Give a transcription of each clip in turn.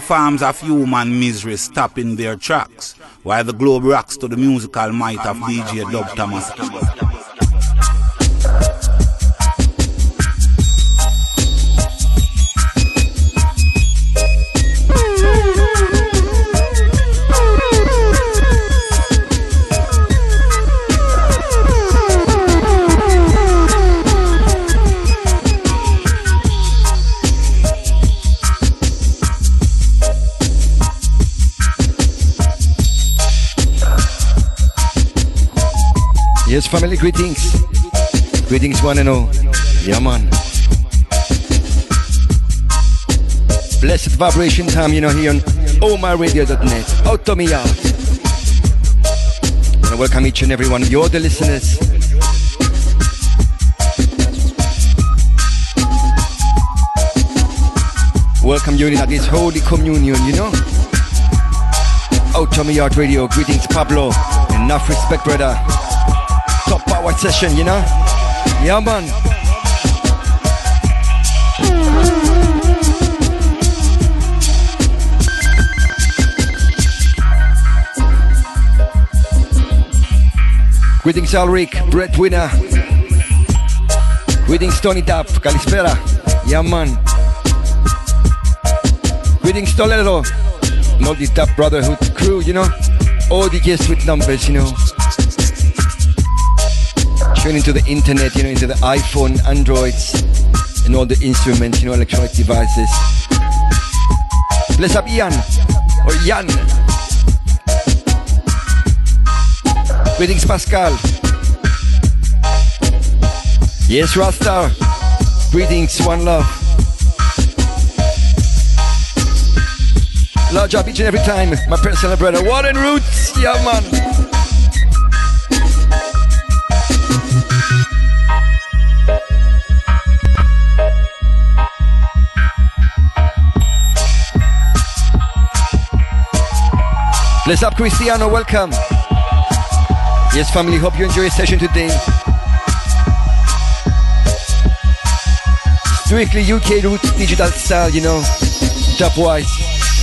All of human misery stop in their tracks, while the globe rocks to the musical might of DJ Dub Thomas. Family greetings. Greetings, one and all. Yeah, man. Blessed vibration time, you know, here on omyradio.net. Out to me out. And I welcome each and every one of you, all the listeners. Welcome you in this holy communion, you know. Out to me out radio. Greetings, Pablo. Enough respect, brother top power session, you know? Yeah, man. Greetings, Alric, breadwinner. Greetings, Tony Tap, Calispera. Yeah, man. Greetings, Toledo. Multi Tap Brotherhood crew, you know? All the guests with numbers, you know? Into the internet, you know, into the iPhone, Androids, and all the instruments, you know, electronic devices. Bless up Ian, or Jan. Greetings, Pascal. Yes, Rasta. Greetings, one love. Large up each and every time, my personal brother, Warren Roots. Yeah, man. Bless up, Cristiano. Welcome. Yes, family. Hope you enjoy your session today. Strictly UK roots digital style, you know. Top wise.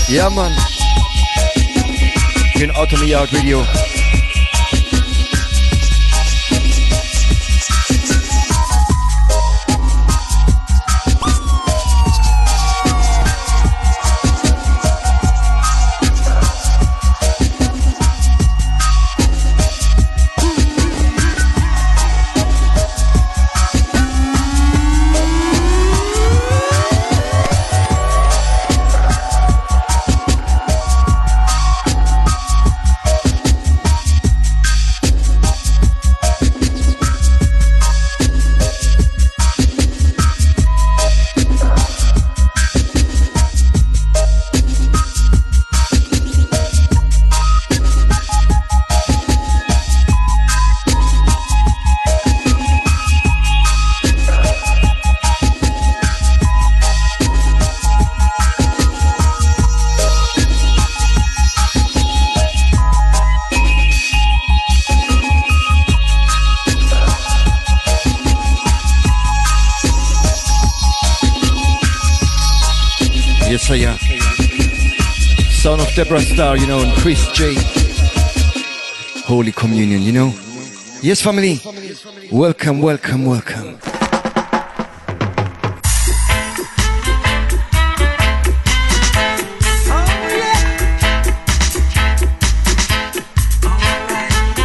Yeah, man. You can auto me out radio. Debaura Star, you know, and Chris Jay. Holy Communion, you know. Yes, family. Welcome, welcome, welcome.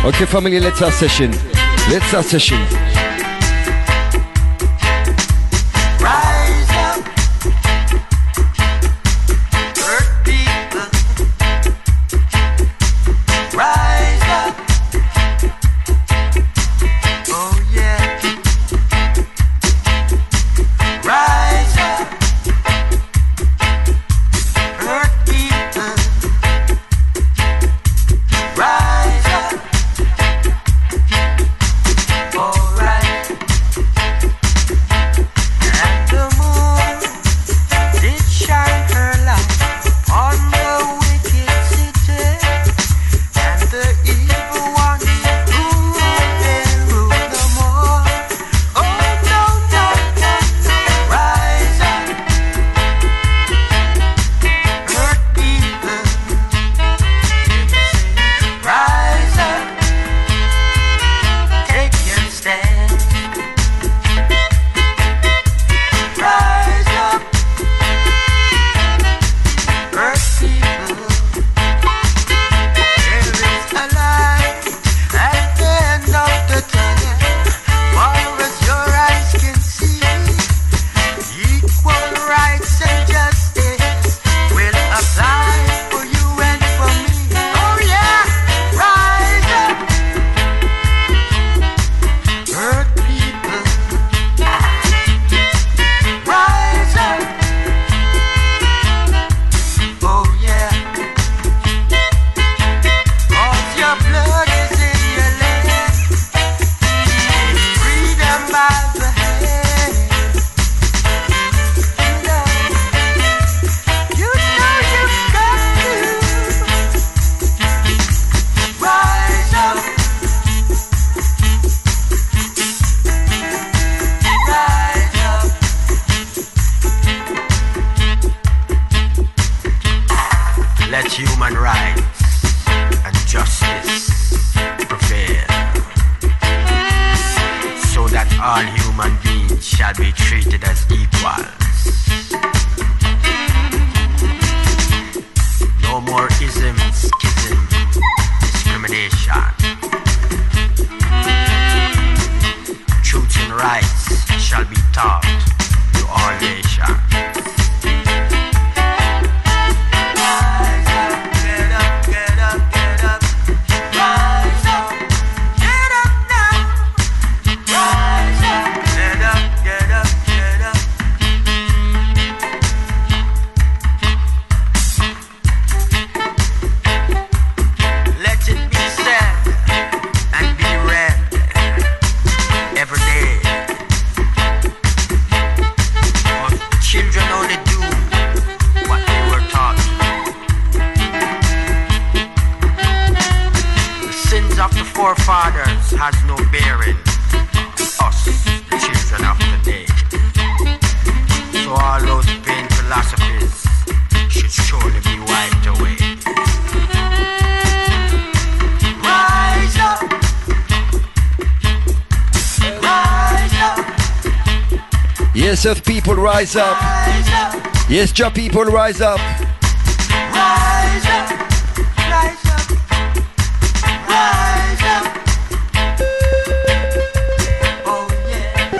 Okay, family, let's start session. Let's start session. Yes, job people, rise up. Rise up, rise up, rise up. Oh, yeah.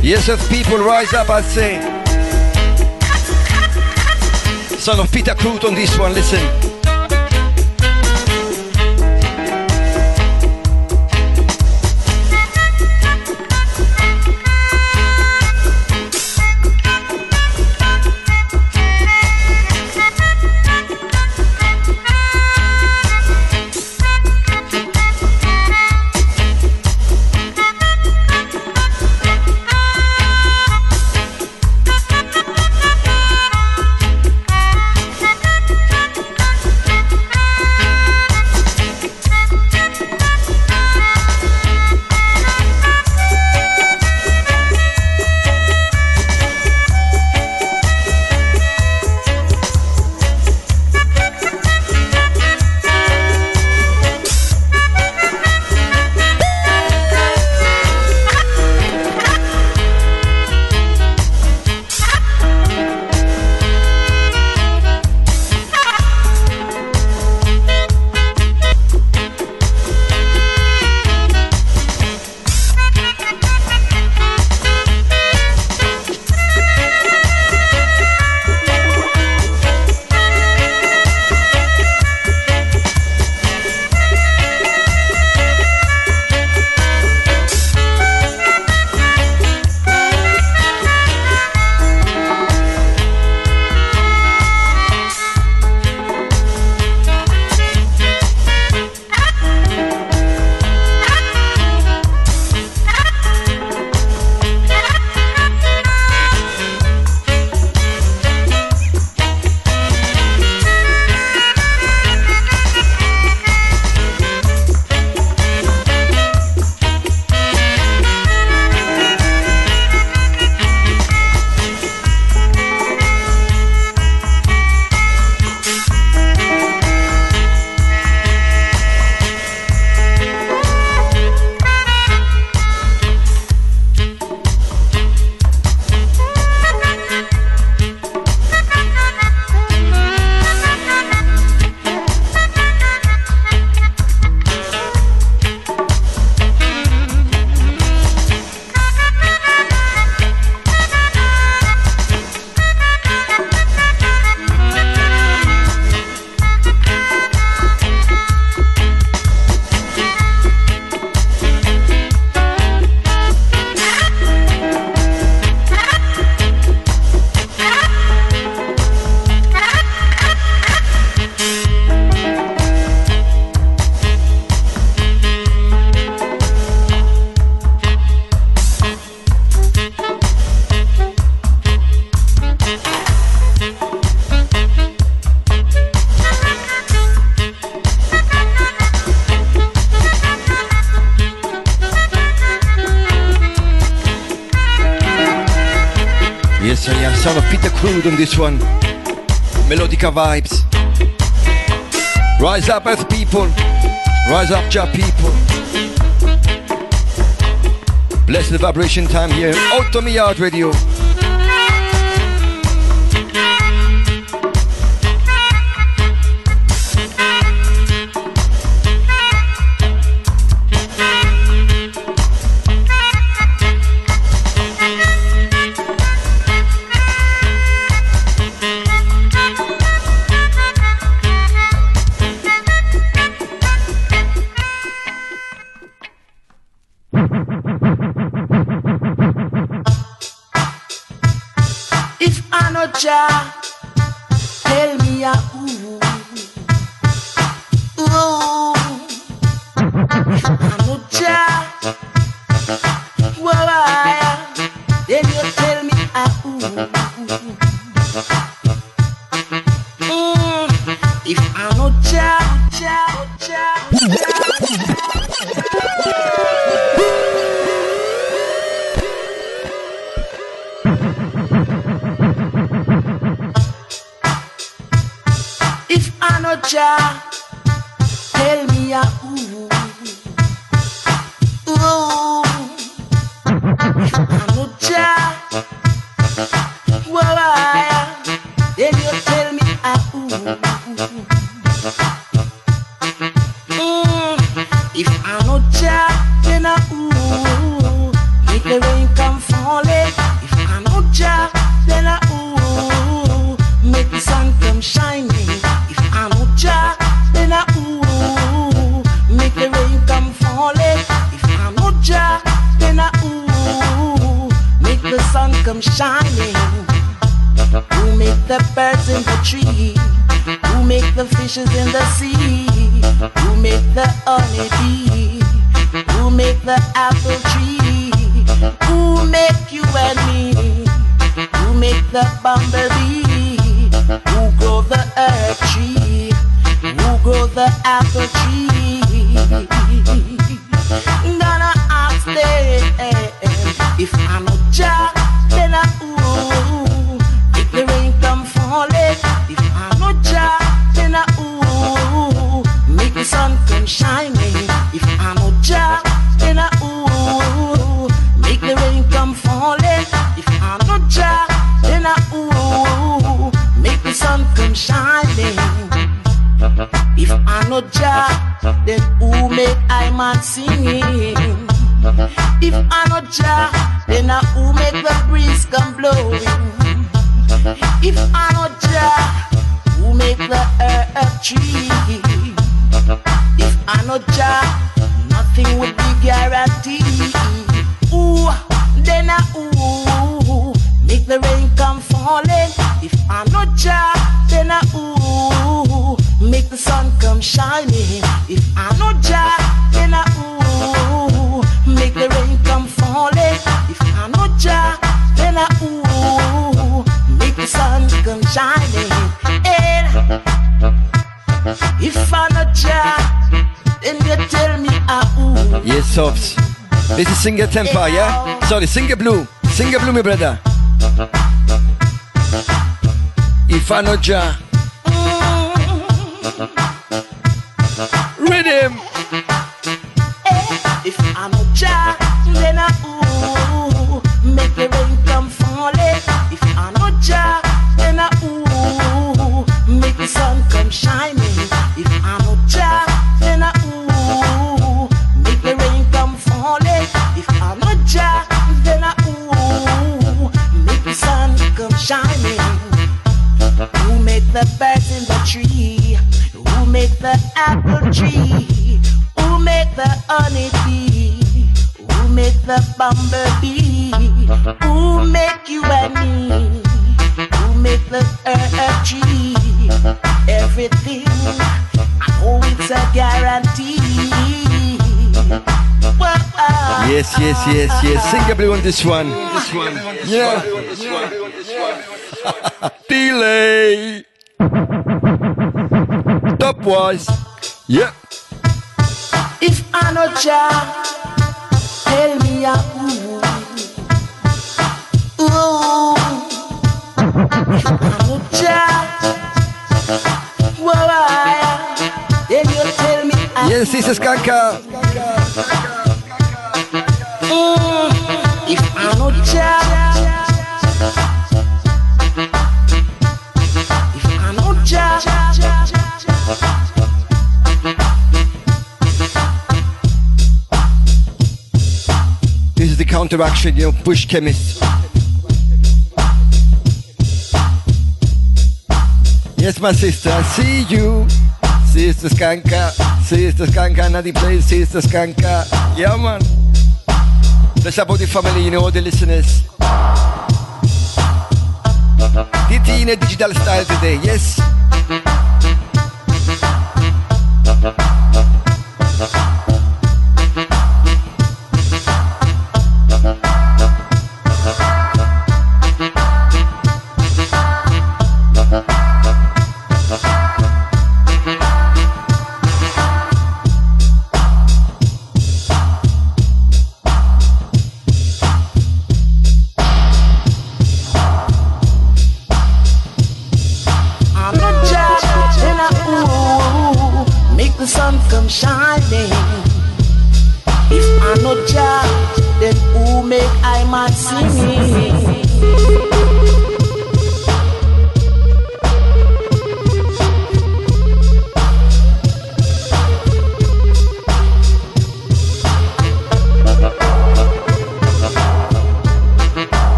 Yes, of people, rise up, I say. Son of Ptah Kruud on this one, listen. on this one. Melodica vibes. Rise up, Earth people. Rise up, Jah people. Bless the vibration time here. Out on the yard radio. ya. El mía Tempa, yeah? Sorry, Singer blue. Singer blue, my brother. If I know Jah. Yes. Singer this one. This one. Yeah. Delay. Stopwise. Yep. If I know Jah, tell me a ooh, ooh. If I know Jah, whoa, I, Yes, this is Skanka. Mm, This is the counteraction, you know, Bush Chemist. Yes, my sister, I see you. Sister Skanka, Sister Skanka, Nadie plays Sister Skanka. Yeah, man. The family, you know, the listeners. DT in a digital style today, yes.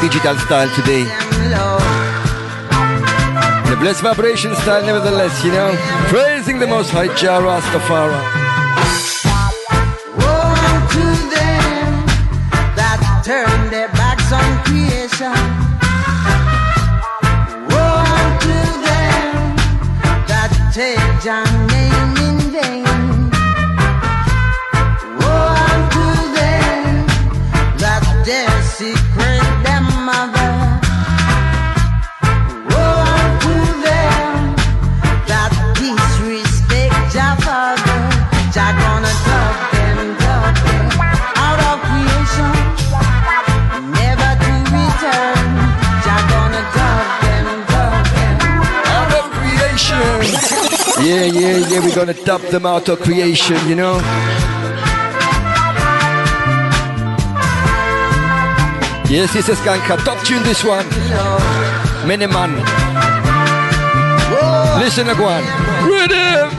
Digital style today. The blessed vibration style, nevertheless, you know. Praising the most high Jah Rastafari. Woe to them that turn their backs on creation. Woe to them that take John gonna dub them out of creation, you know. Yes, this is Skanka. Top tune this one. Mene Man. Listen one. Rhythm.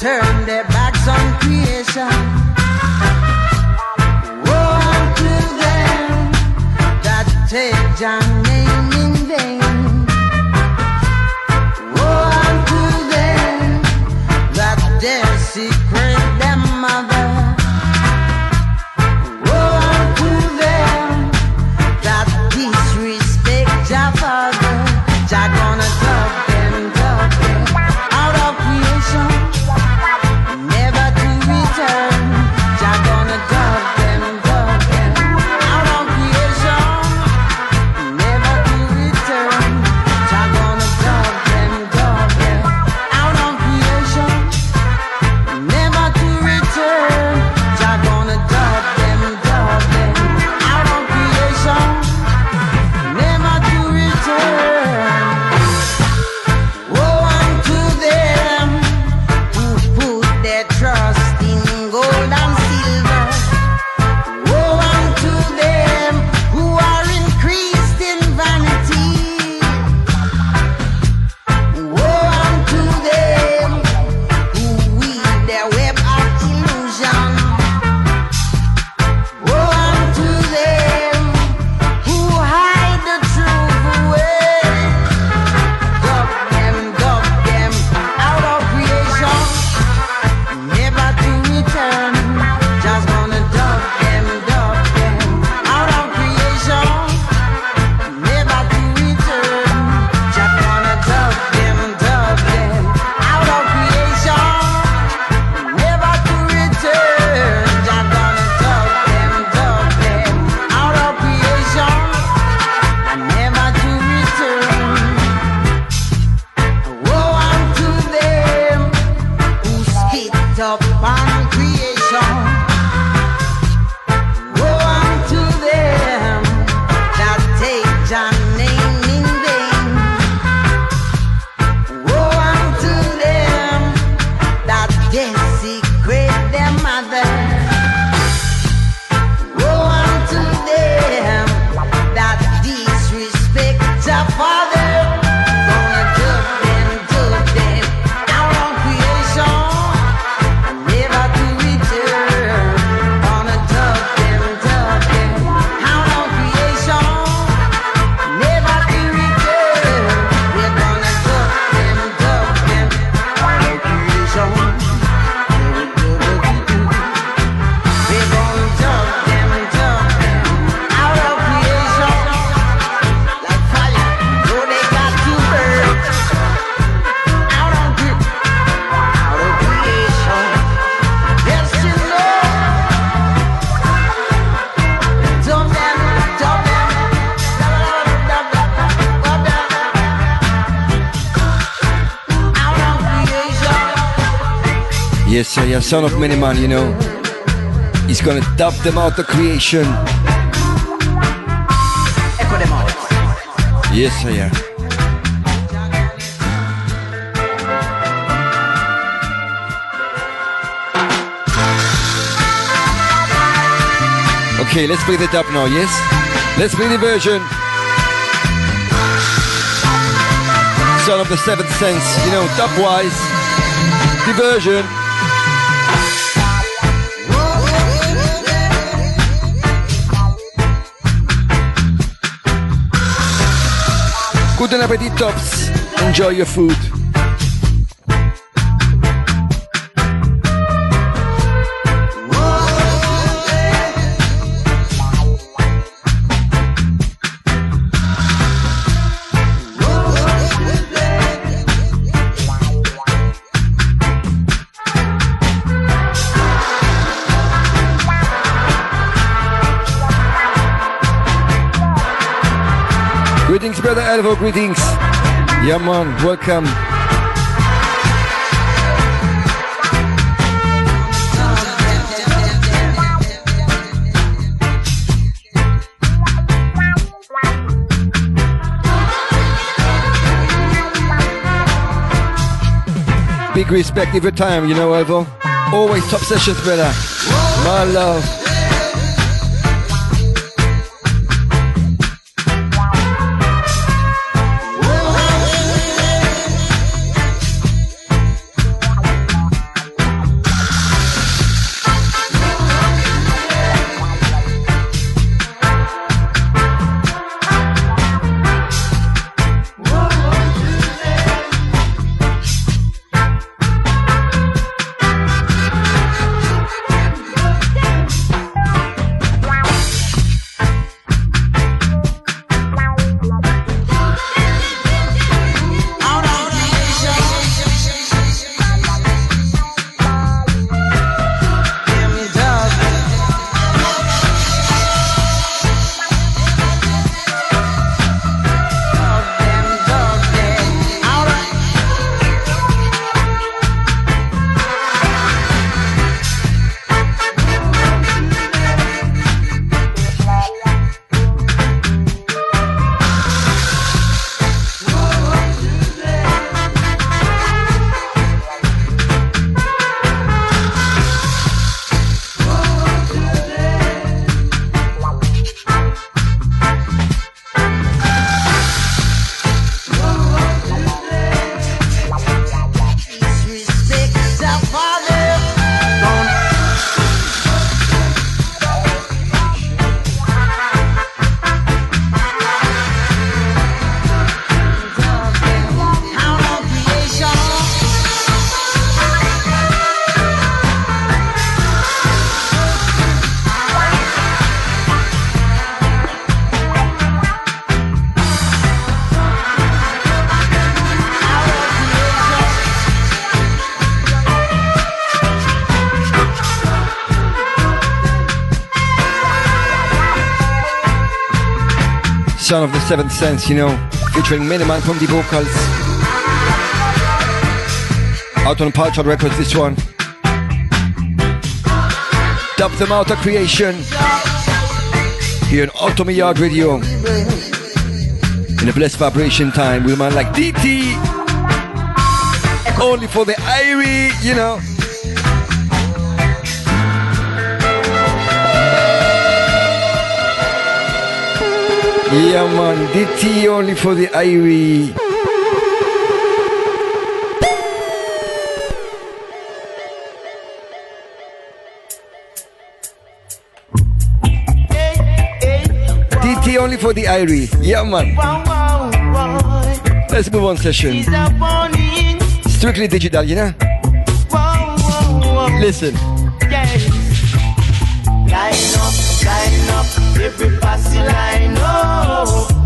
Turn their backs on creation. Son of Mene Man, you know. He's gonna dub them out of creation. Echo them out. Yes, sir, yeah. Okay, let's play the dub now, yes? Let's play the version. Son of the seventh sense, you know, dub wise. The version. Good appetit, tops. Enjoy your food. Elvo. Greetings. Yeah. Welcome. Big respect every time, you know, Elvo. Always top sessions, brother. My love. Son of the Seventh Sense, you know, featuring Mene Man from the vocals. Out on Palchard Records, this one. Dub them out of creation. Here on Outta Mi Yard Radio. In a blessed vibration time with a man like DT. Only for the Irie, you know. Yeah, man, DT only for the Irie. DT only for the Irie. Yeah, man. Let's move on session. Strictly digital, you know? Listen. Line up, line up, every posse line up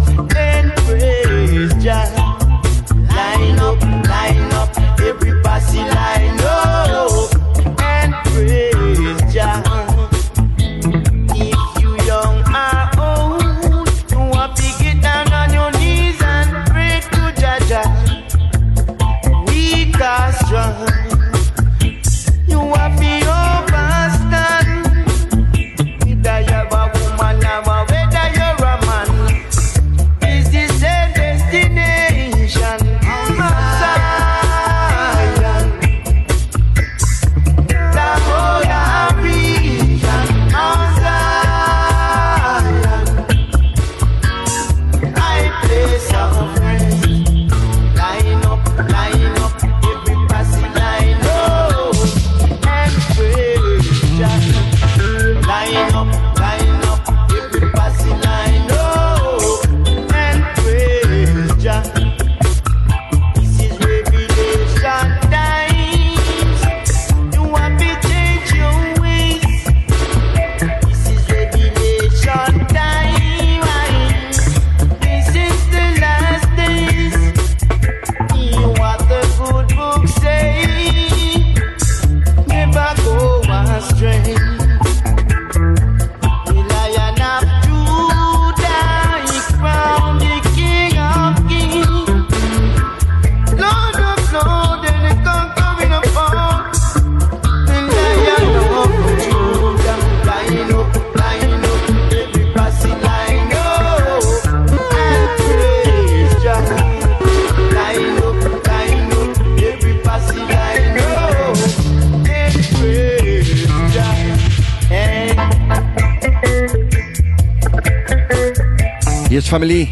Family.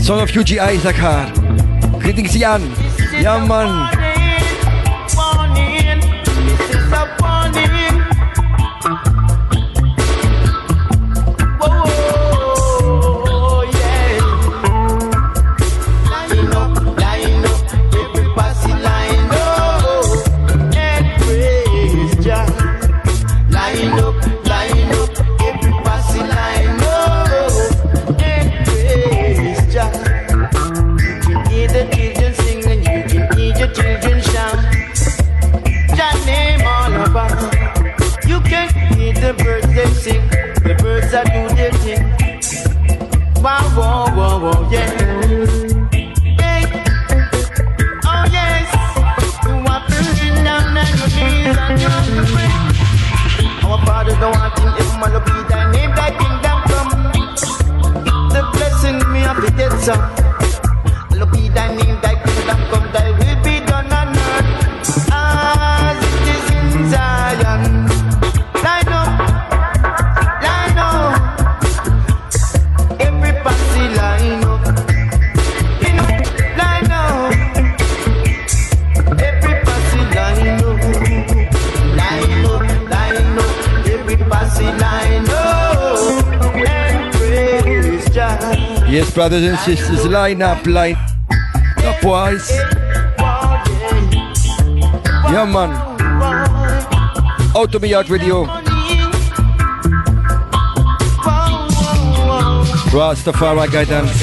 Son of Hughie Izachaar. Greetings, Jan. Yeah, man. Sisters, line up, line up, boys. Yeah, man. Out of me out radio. Rastafari guidance.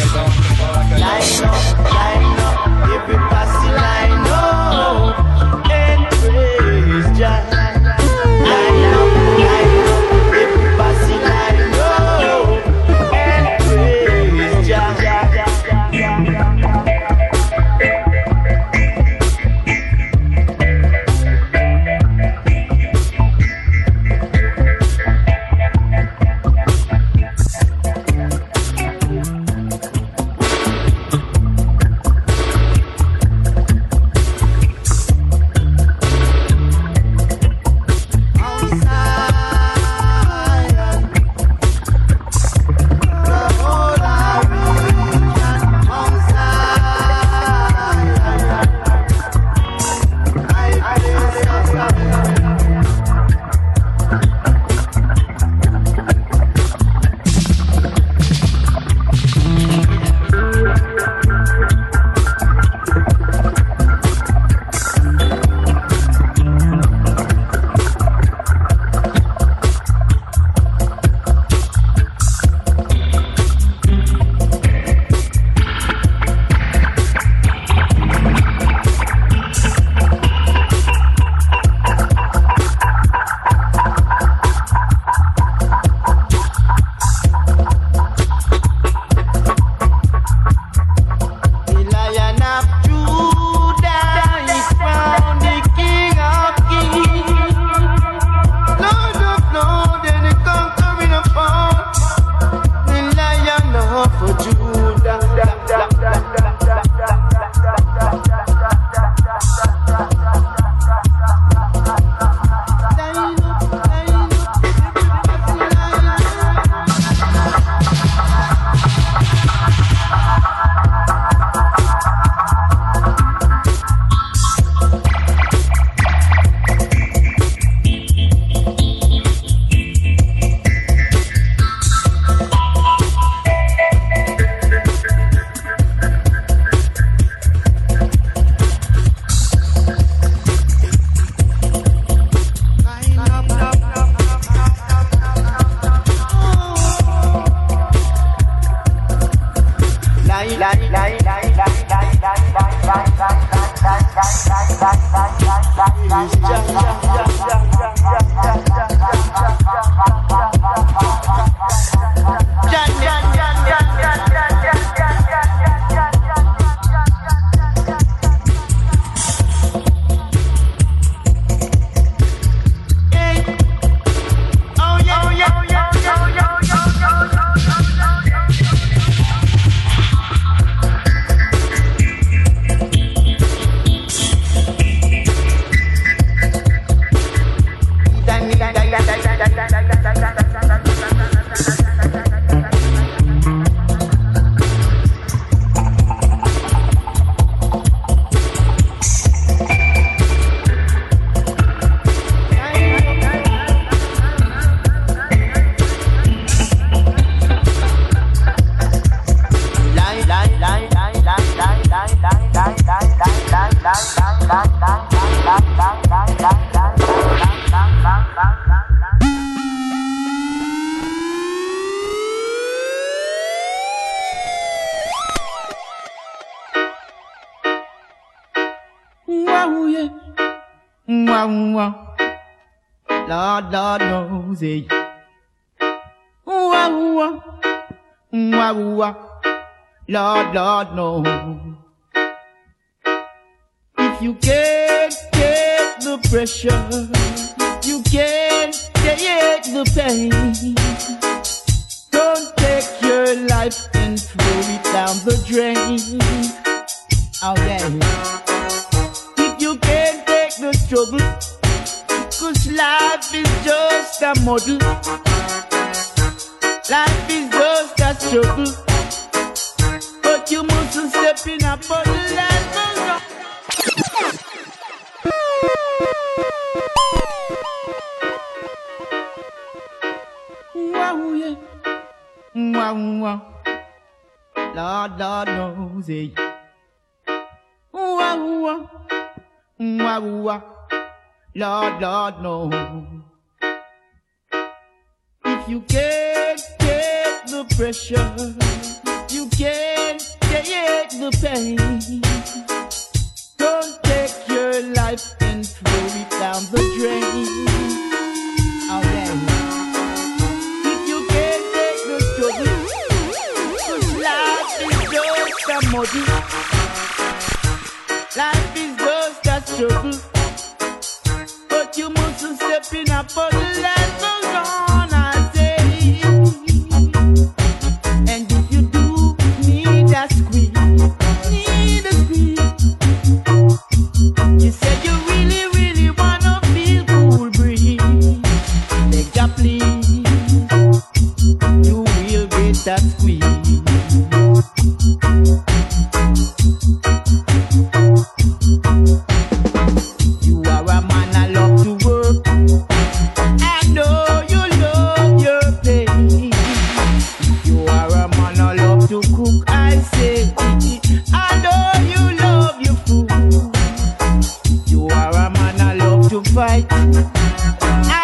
fight. I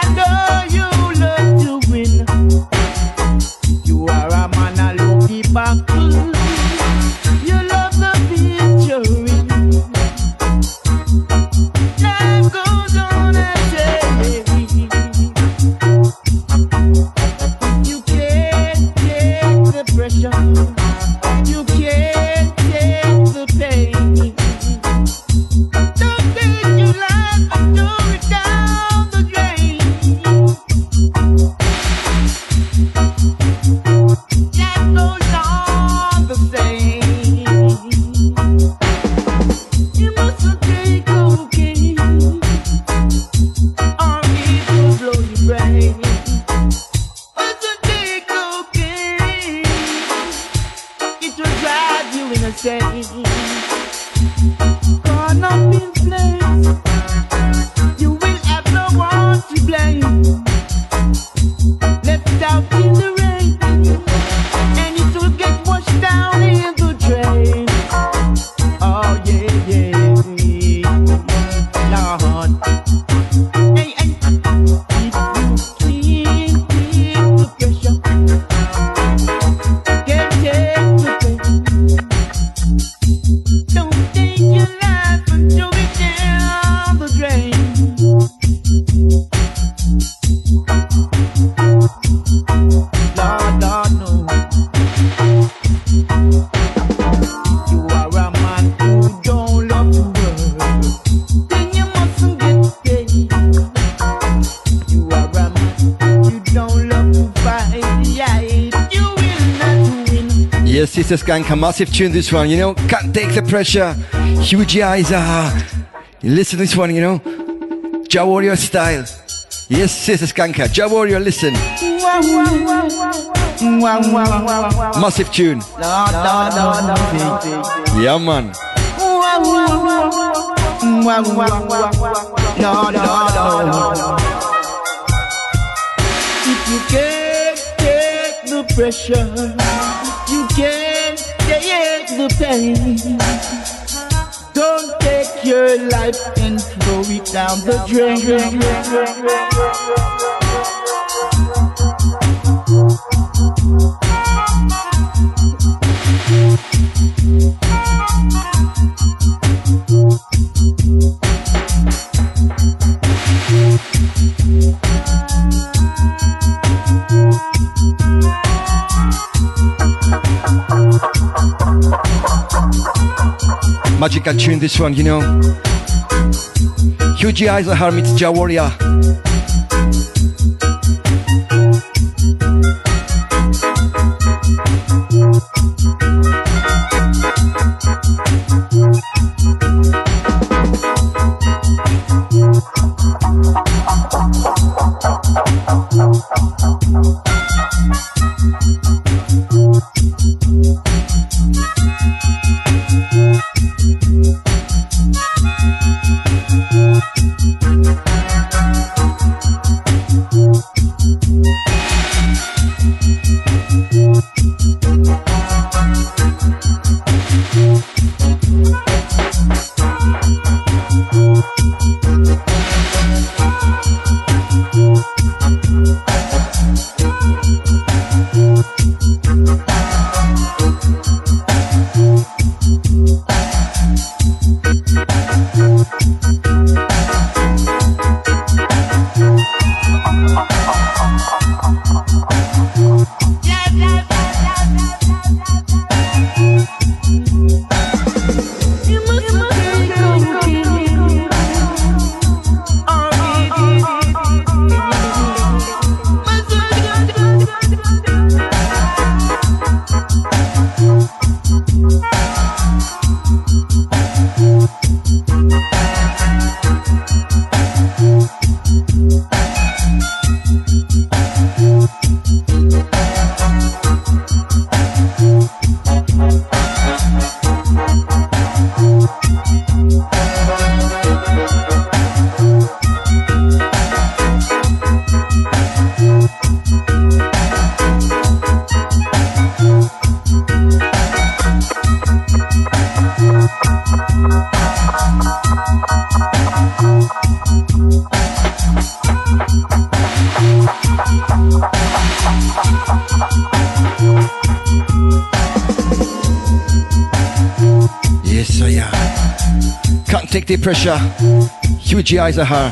Skank, a massive tune this one, you know. Can't take the pressure. Huge eyes, ah. Listen to this one, you know. Jah Warrior style. Yes, Sister Skanka. Jah Warrior, listen. Massive tune. Yeah, man. If you can't take the pressure say. Don't take your life and throw it down the drain. Radical tune, this one, you know. Huge eyes on her meets pressure. Hughie Izachaar.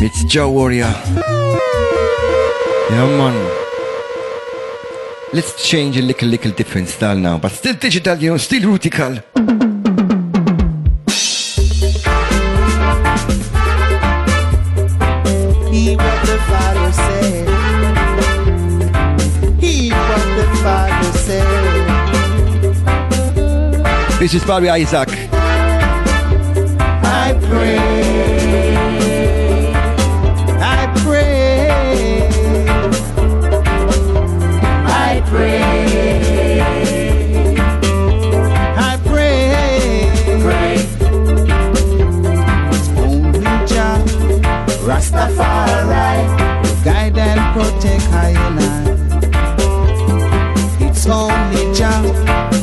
Meets Jah Warrior. Yeah, man. Let's change a little, little different style now, but still digital, you know, still rutical. He what the Father said. He what the Father said. This is Barry Isaac.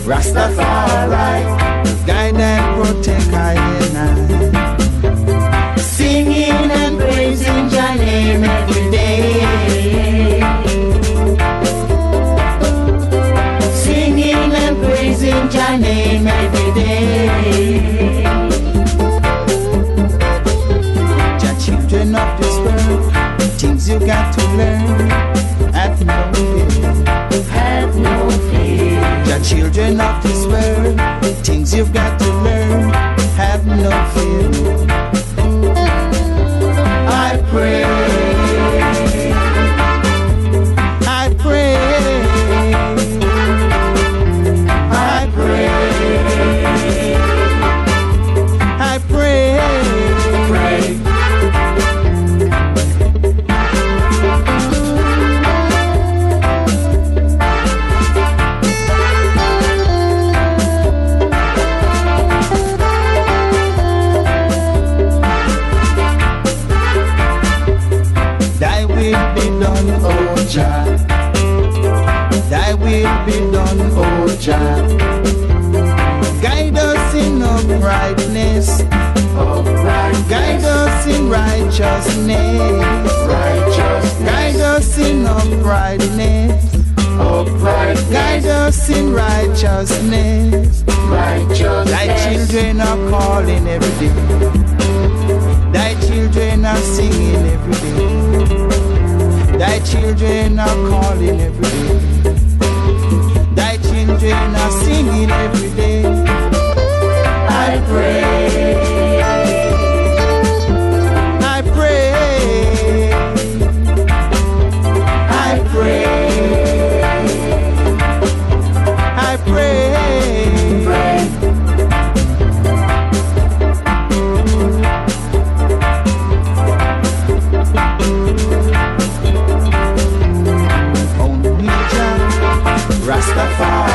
Rastafari, guide and protect I and I. Every day. Singing and praising name every day. Children of this world, things you got to learn. Have no fear. Have no fear. Children of this world, things you've got to learn. Have no fear. Jah. Guide us in uprightness. Guide us in righteousness. righteousness. Guide us in uprightness. uprightness. Guide us in righteousness. righteousness. Thy children are calling every day. Thy children are singing every day. Thy children are calling every day day and I sing it every day. I pray. I pray. I pray. I pray. Rastafari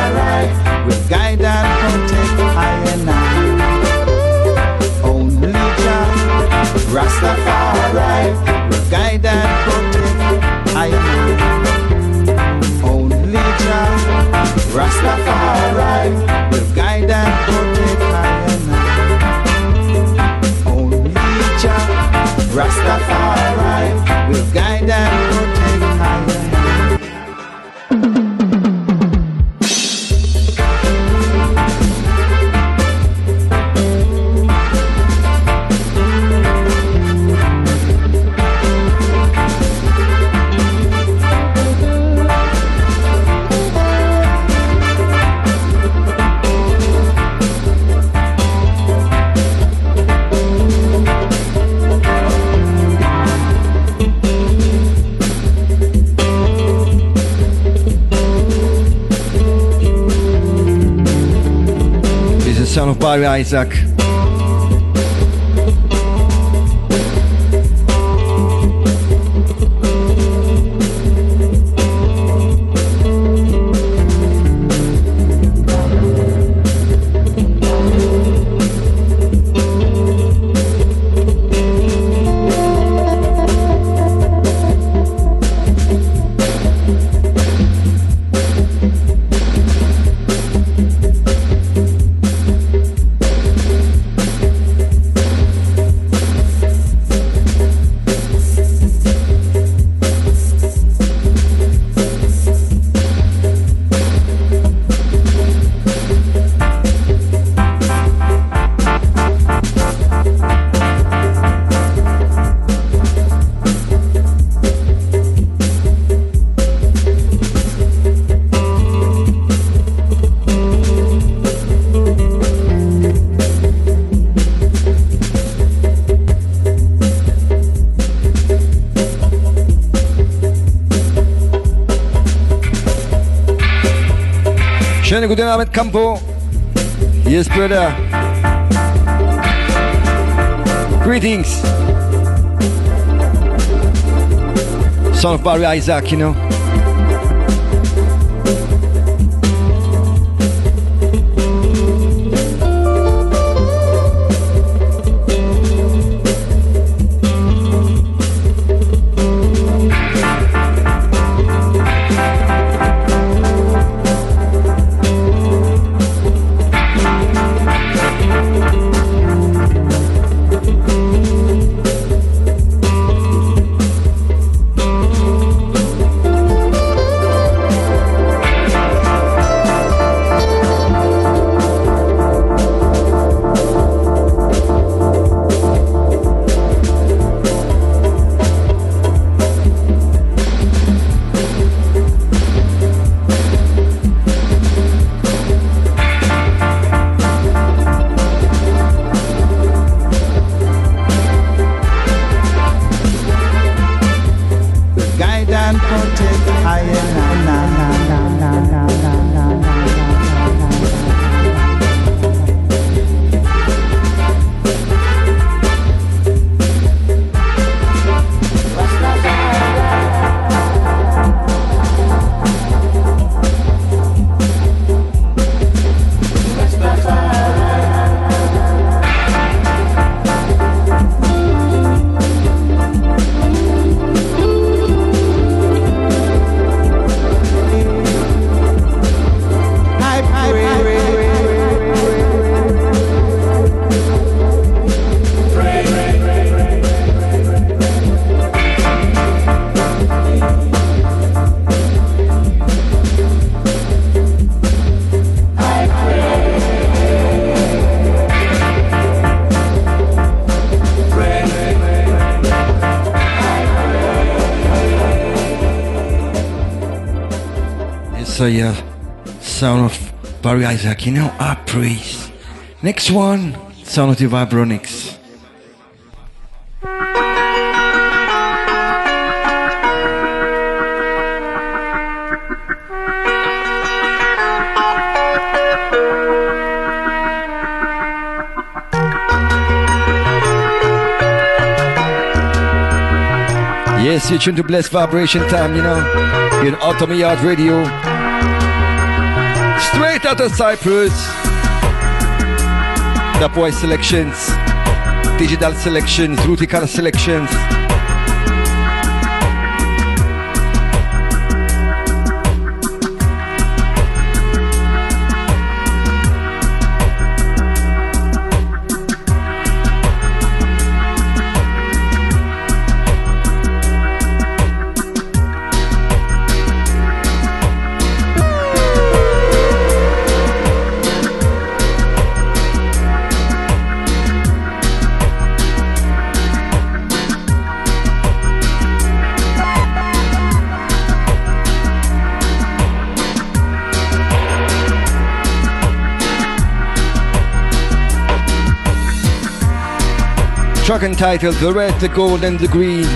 Isaac. Guten Abend, Campo. Yes, brother. Greetings. Son of Barry Isaac, you know. Uh, sound of Barry Isaac, you know, I praise. Next one, sound of the Vibronics. Yes, you're tuned to Blessed Vibration Time, you know. You're on Outta Mi Yard Radio. Straight out of Cyprus. The boy selections, digital selections, rutical selections. Track entitled The Red, the Gold and the Green.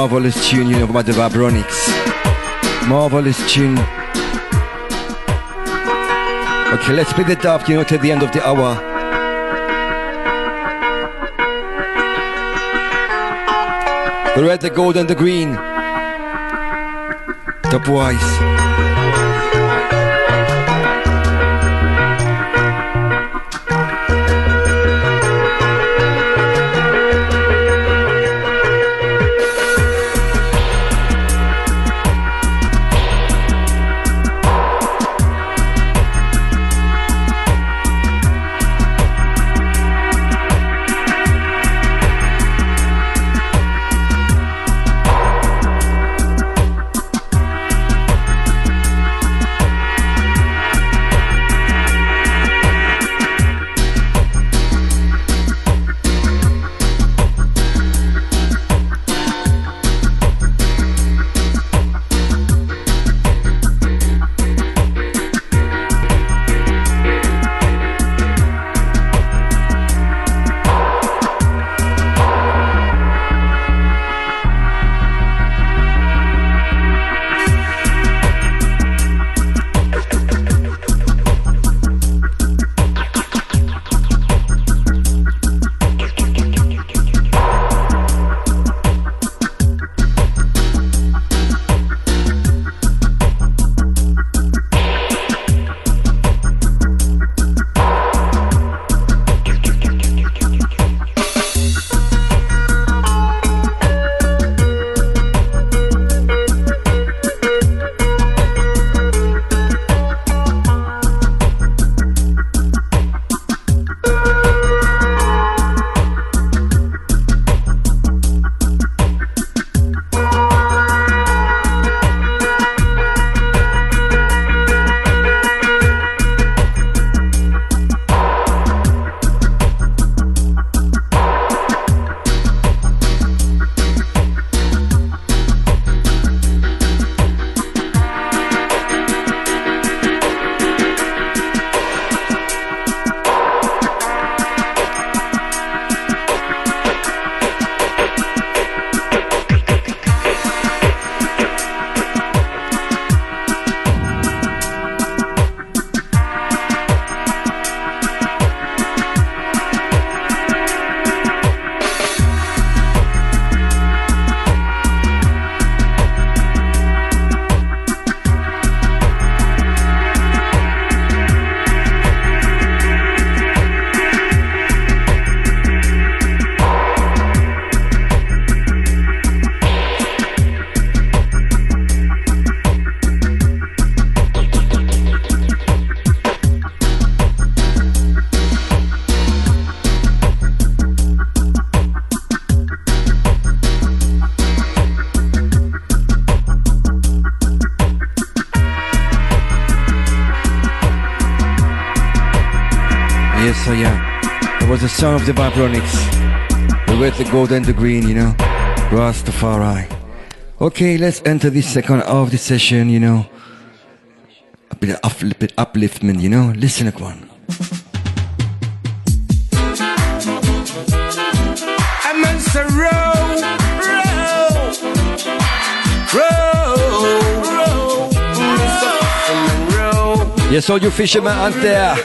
Marvelous tune, you know, about the Vibronics. Marvelous tune. Okay, let's split the up, you know, to the end of the hour. The red, the gold, and the green. The boys. Son of the Vibronics. The red, the gold, and the green, you know. Rastafari. Okay, let's enter the second half of the session, you know. A bit of uplift, upliftment, you know. Listen one. Yes, all you fishermen out there.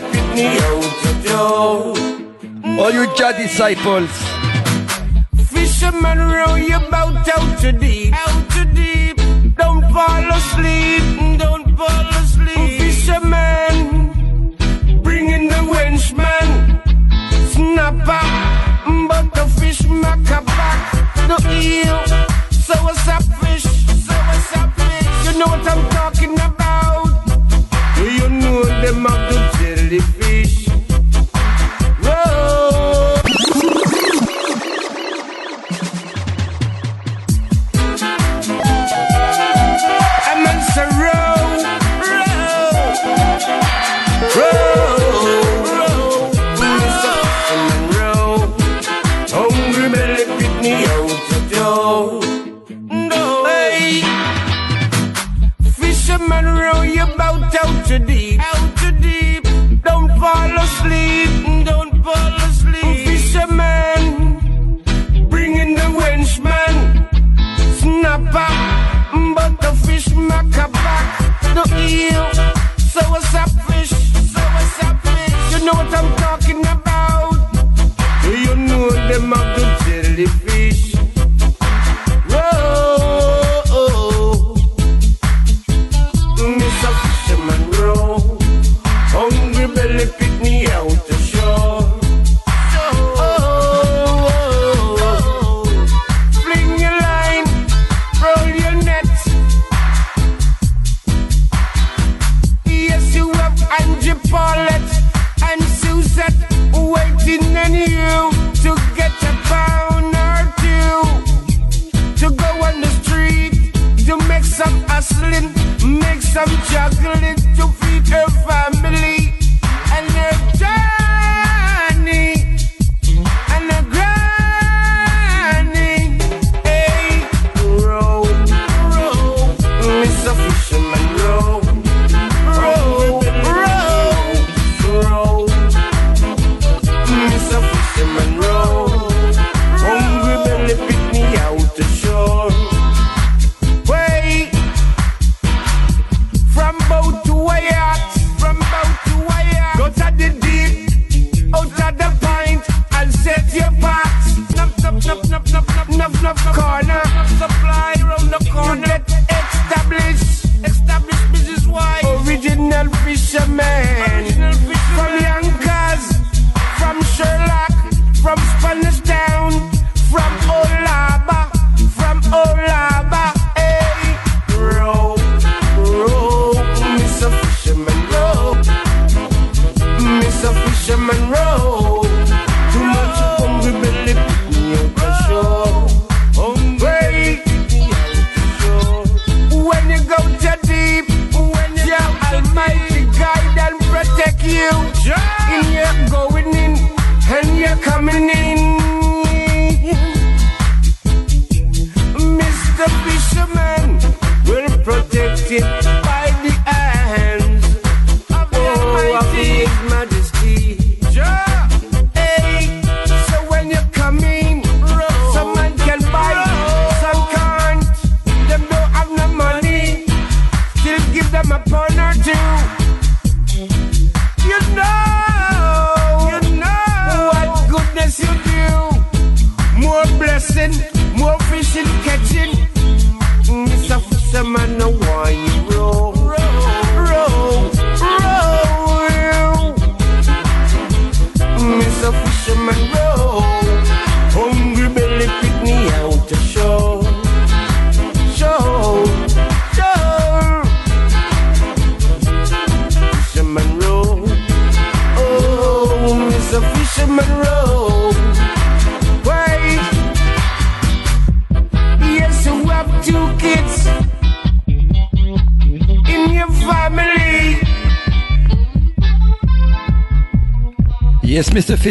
All you Jah disciples. Fisherman row you bout out to deep. Out to deep. Don't fall asleep. Don't fall asleep. Oh, Fisherman. Bringing the wenchman. Snapper. But the fish mack back. The eel. So what's up fish? So what's up fish? You know what I'm talking about? Do you know them have the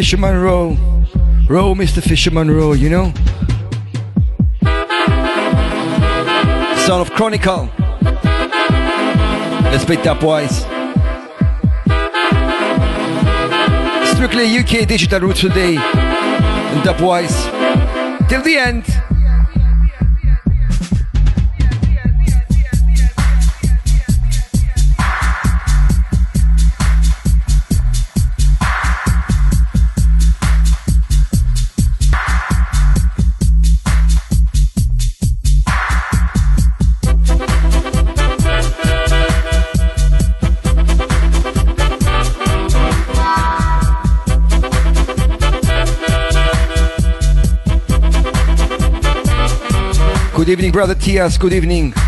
Fisherman row. Row, Mr. Fisherman row, you know? Son of Chronicle. Let's pick that, boys. Strictly UK digital roots today. And Dubwise. Till the end. evening, brother Tias. Good evening.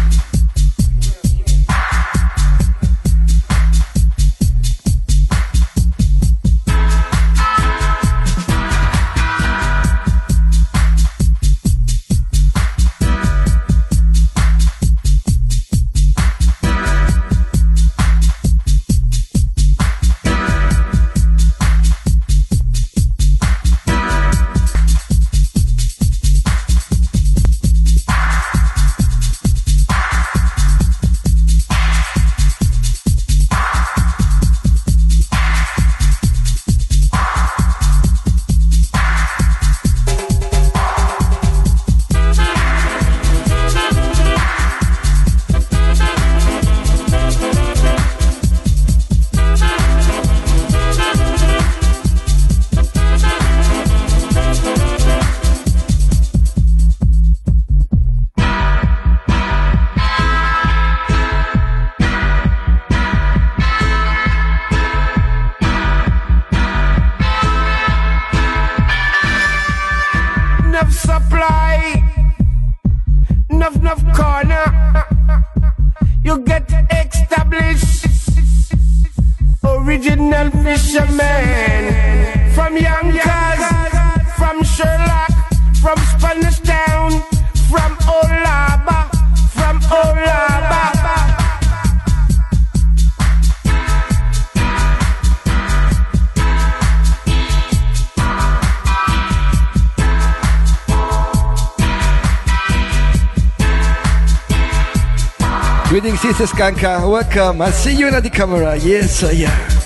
Skanka. Welcome. I see you in the camera. Yes, yeah.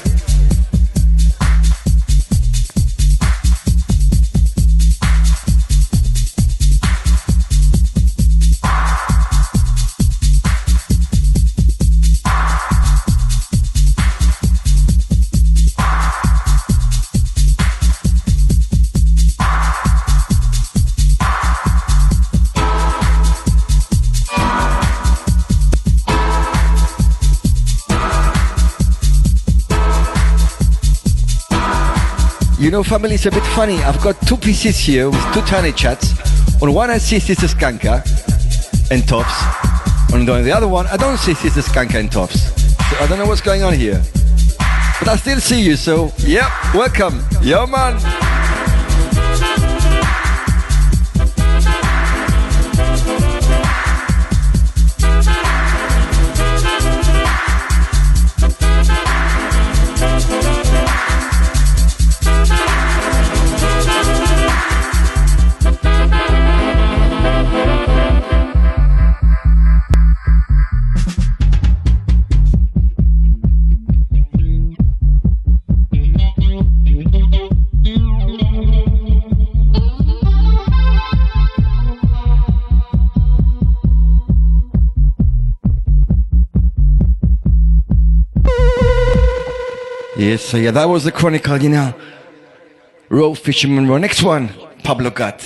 You know, family is a bit funny. I've got two PCs here with two tiny chats. On one I see Sister Skanka and Tops. On the, other one, I don't see Sister Skanka and Tops. So I don't know what's going on here. But I still see you, so yep, welcome. Yo, man. So yeah, that was the chronicle, you know. Row fisherman row. Next one, Pablo Gad.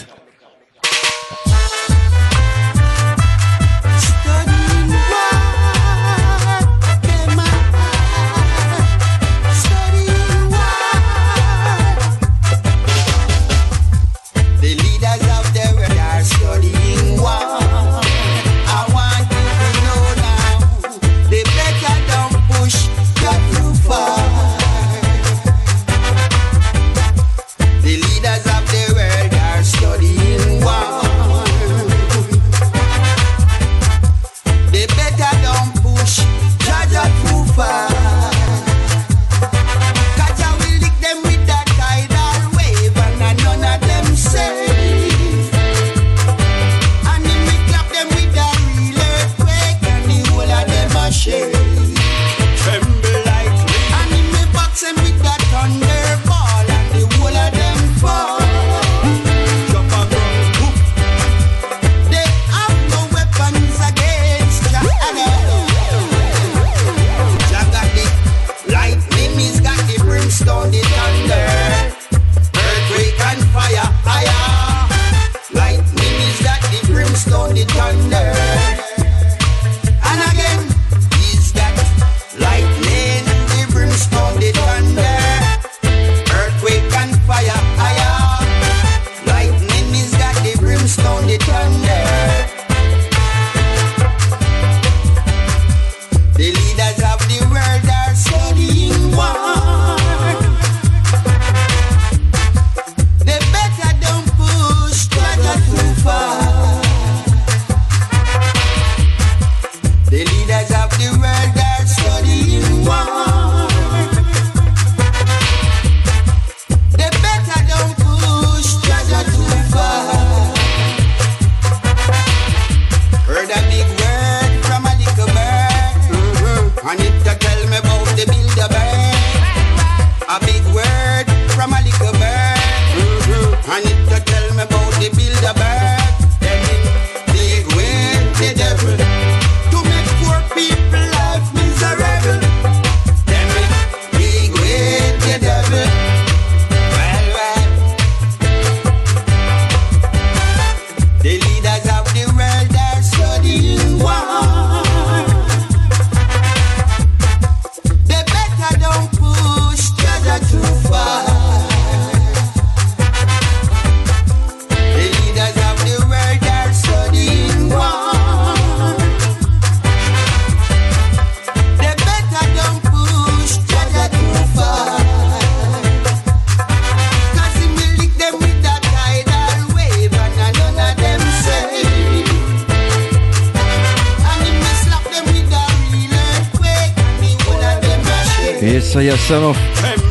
son of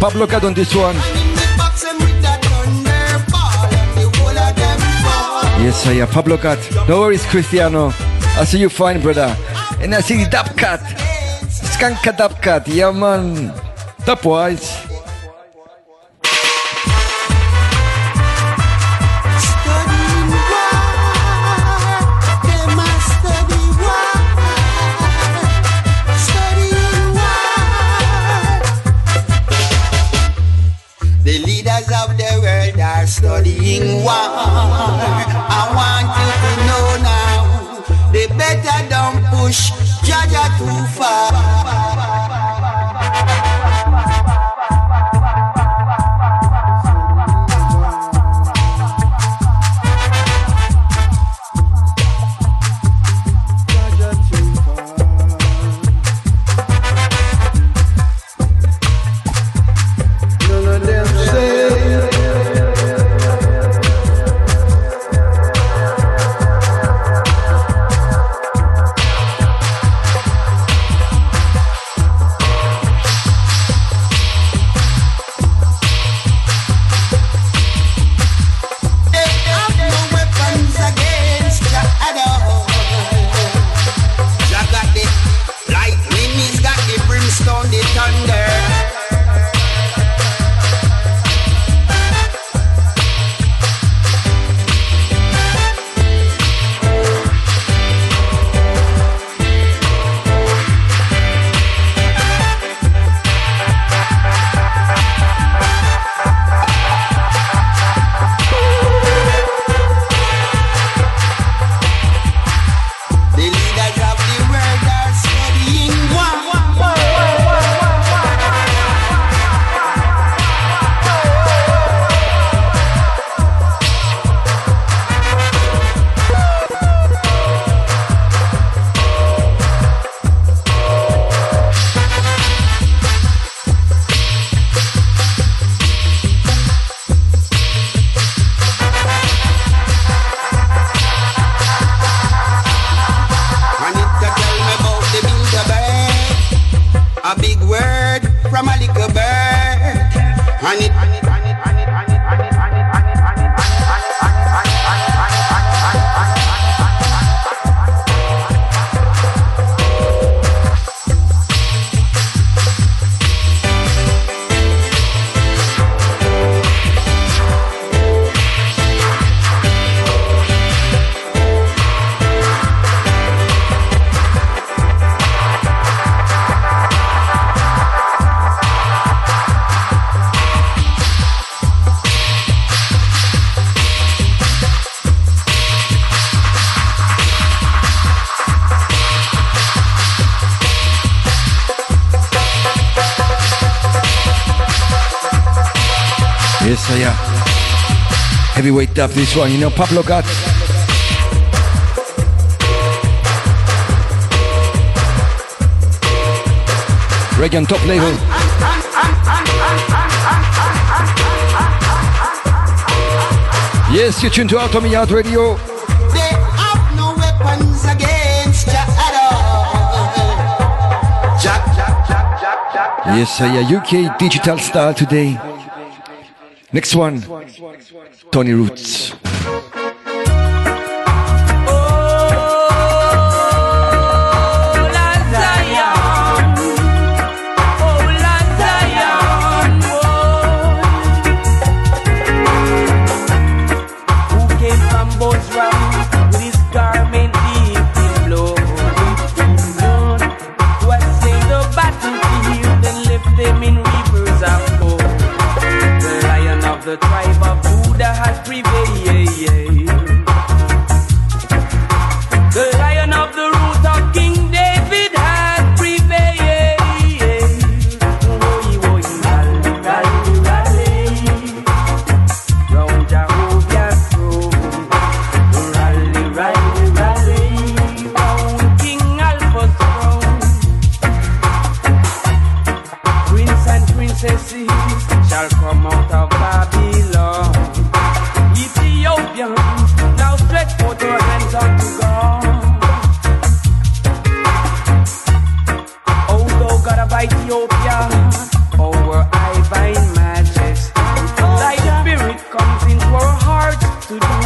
Pablo Gad on this one. Yes, I am Pablo Cat. No worries, Cristiano. I see you fine, brother. And I see Dub Cat. Skanka Dub Cat. Yeah, man. Dubwise. this one. You know, Pablo Gad Reggae top label. Yes, you tuned to Outta Mi Yard Radio. Yes, I am UK digital star today. Next one, Tony Roots. our eye by magic. Thy spirit comes into our hearts to do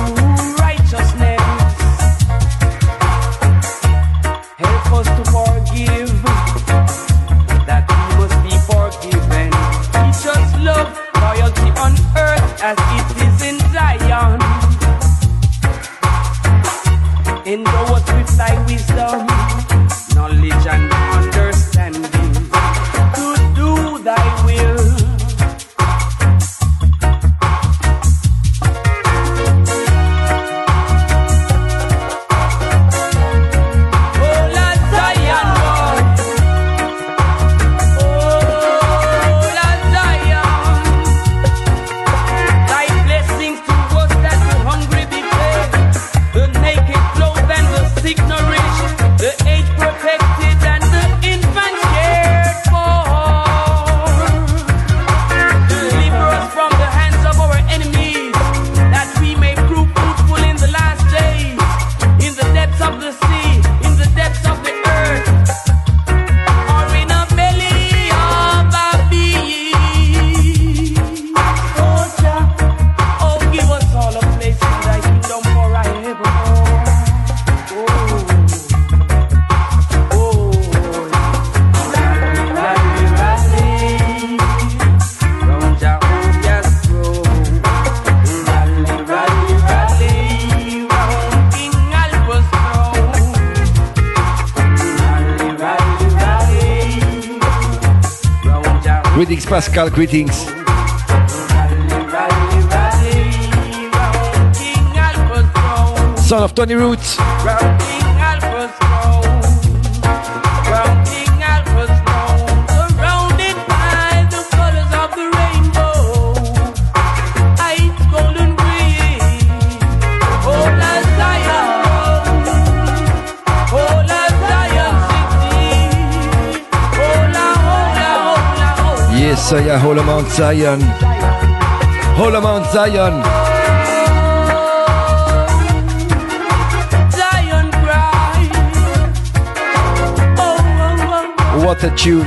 Greetings. Son of Tony Roots. Zion. Hola Mount Zion. Zion cry. Oh, oh, oh. What a tune.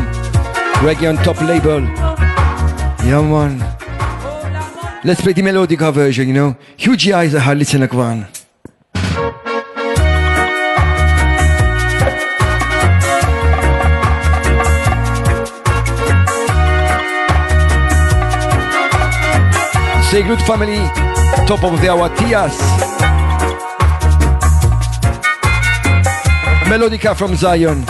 Reggae on top label. Yeah, man. Let's play the melodica version, you know. Hughie Izachaar listen like one. Say good family, top of the hour. Melodica from Zion.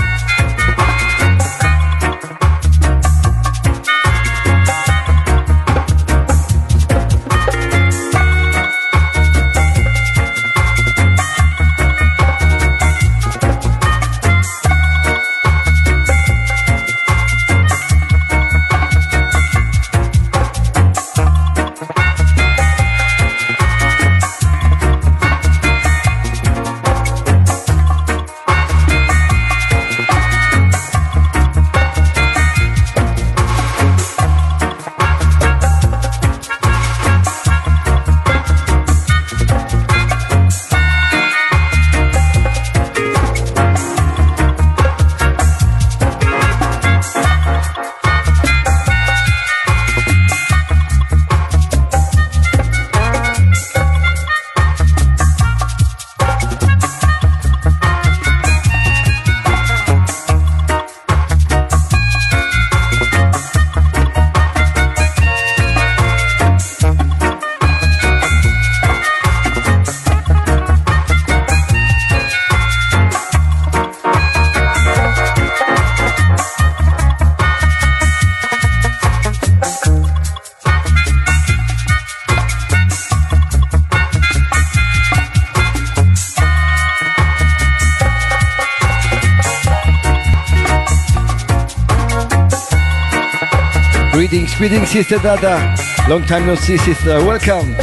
Greetings, Sister Dada. Long time no see, sister. Welcome.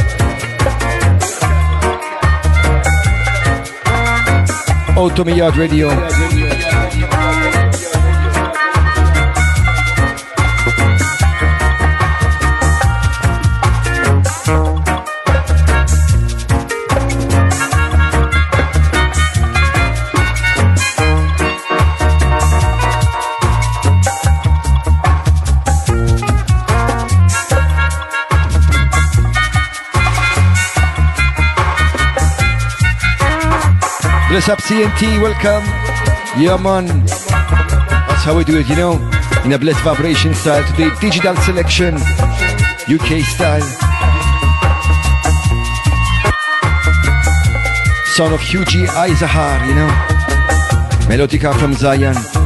Outta Mi Yard Radio. us up, CNT. Welcome. Yeah, man. That's how we do it, you know. In a blessed vibration style today. Digital selection. UK style. Son of Hughie Izachaar, you know. Melodica from Zion.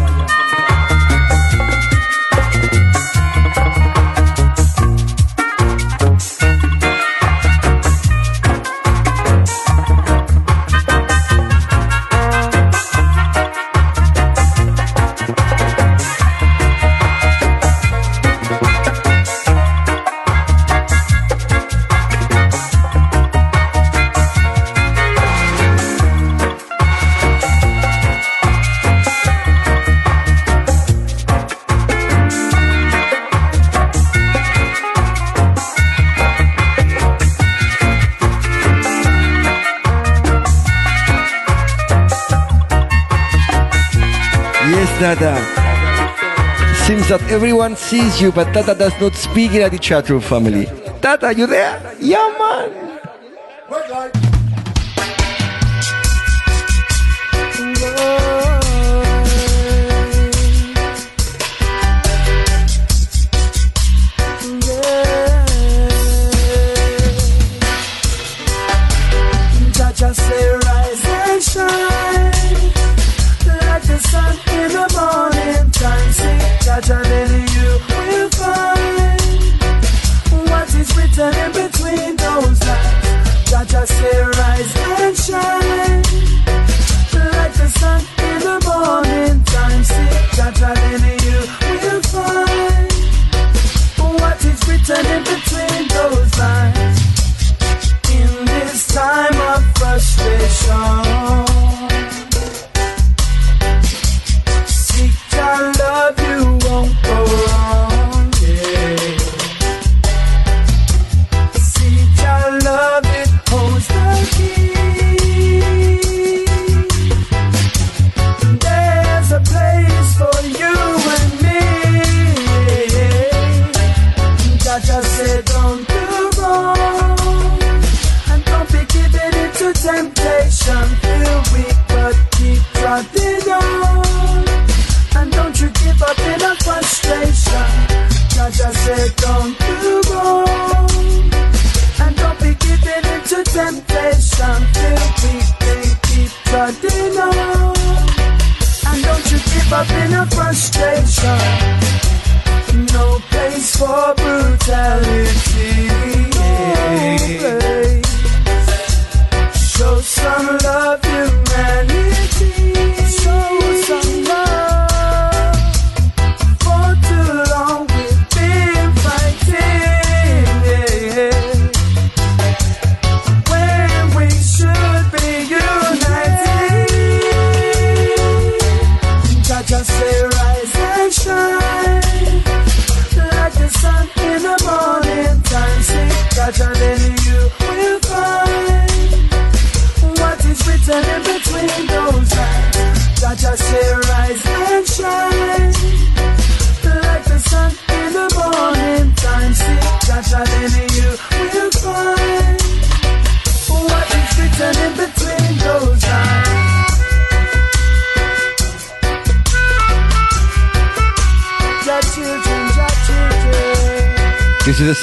Tata, Seems that everyone sees you, but Tata does not speak in the chat room family. Tata, you there? Yeah, man.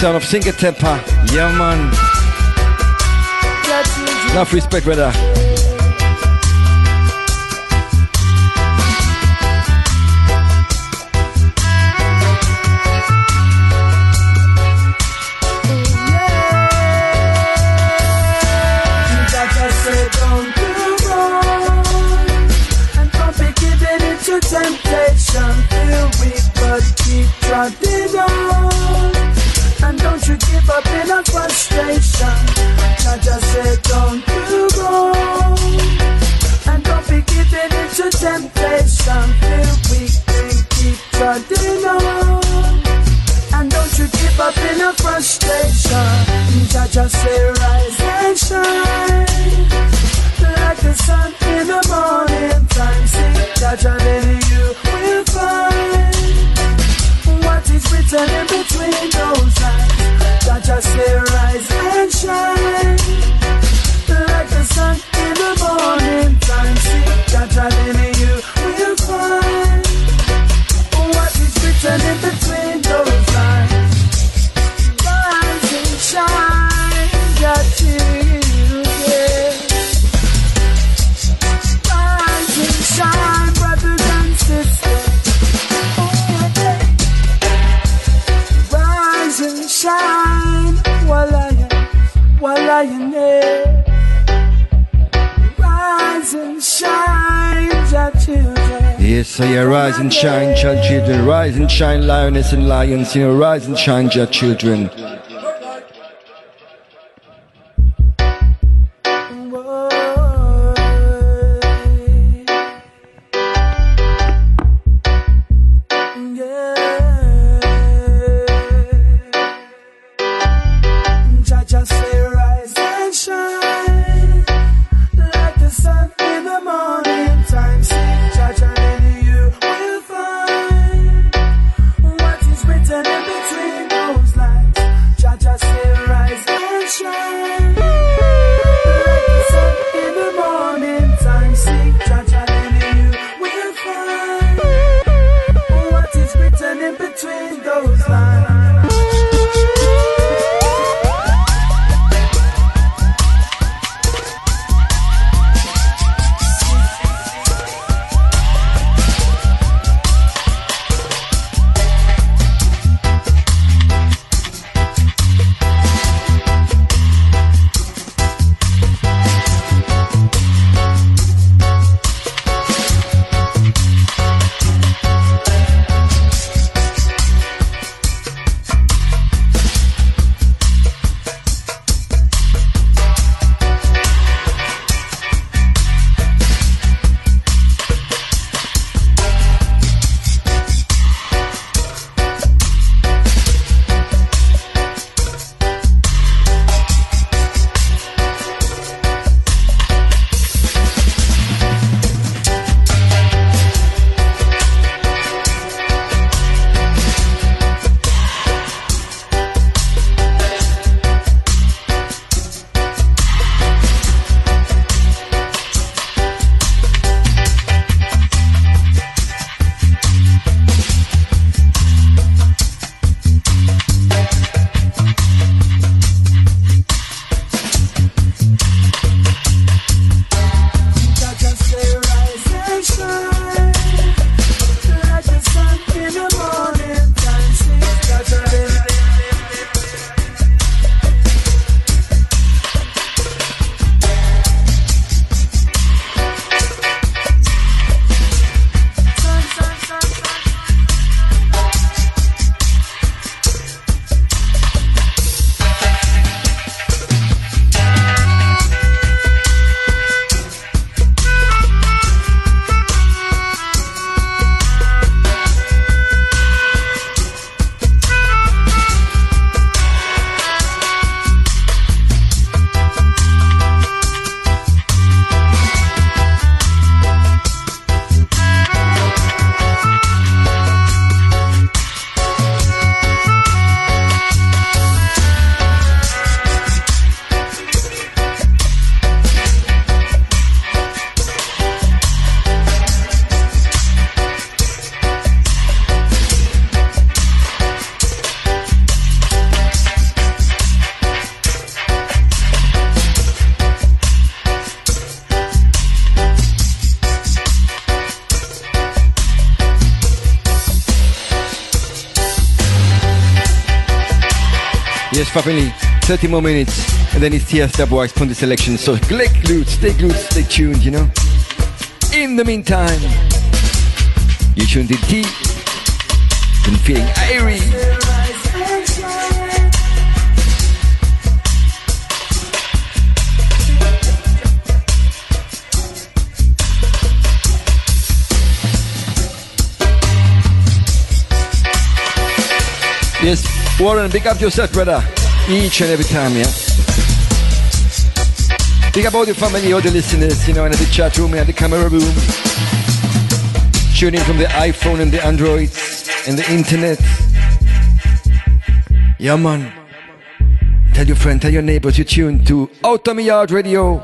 sound of Singer Tempa. Yeah, man. Enough respect, brother. Shine, lioness and lions. You know, rise and shine, your children. Family. 30 more minutes. And then it's Tiesta Boys Punti selection. So click glued, stay glued, stay tuned, you know. In the meantime, you tuned in T. Been feeling airy. and. Yes, Warren, big up yourself, brother. Each and every time, yeah. Big up all the family, all the listeners, you know, in the chat room, and the camera room. Tune in from the iPhone and the Androids and the internet. Yeah, man. Tell your friend, tell your neighbors you tune to Out of Yard Radio.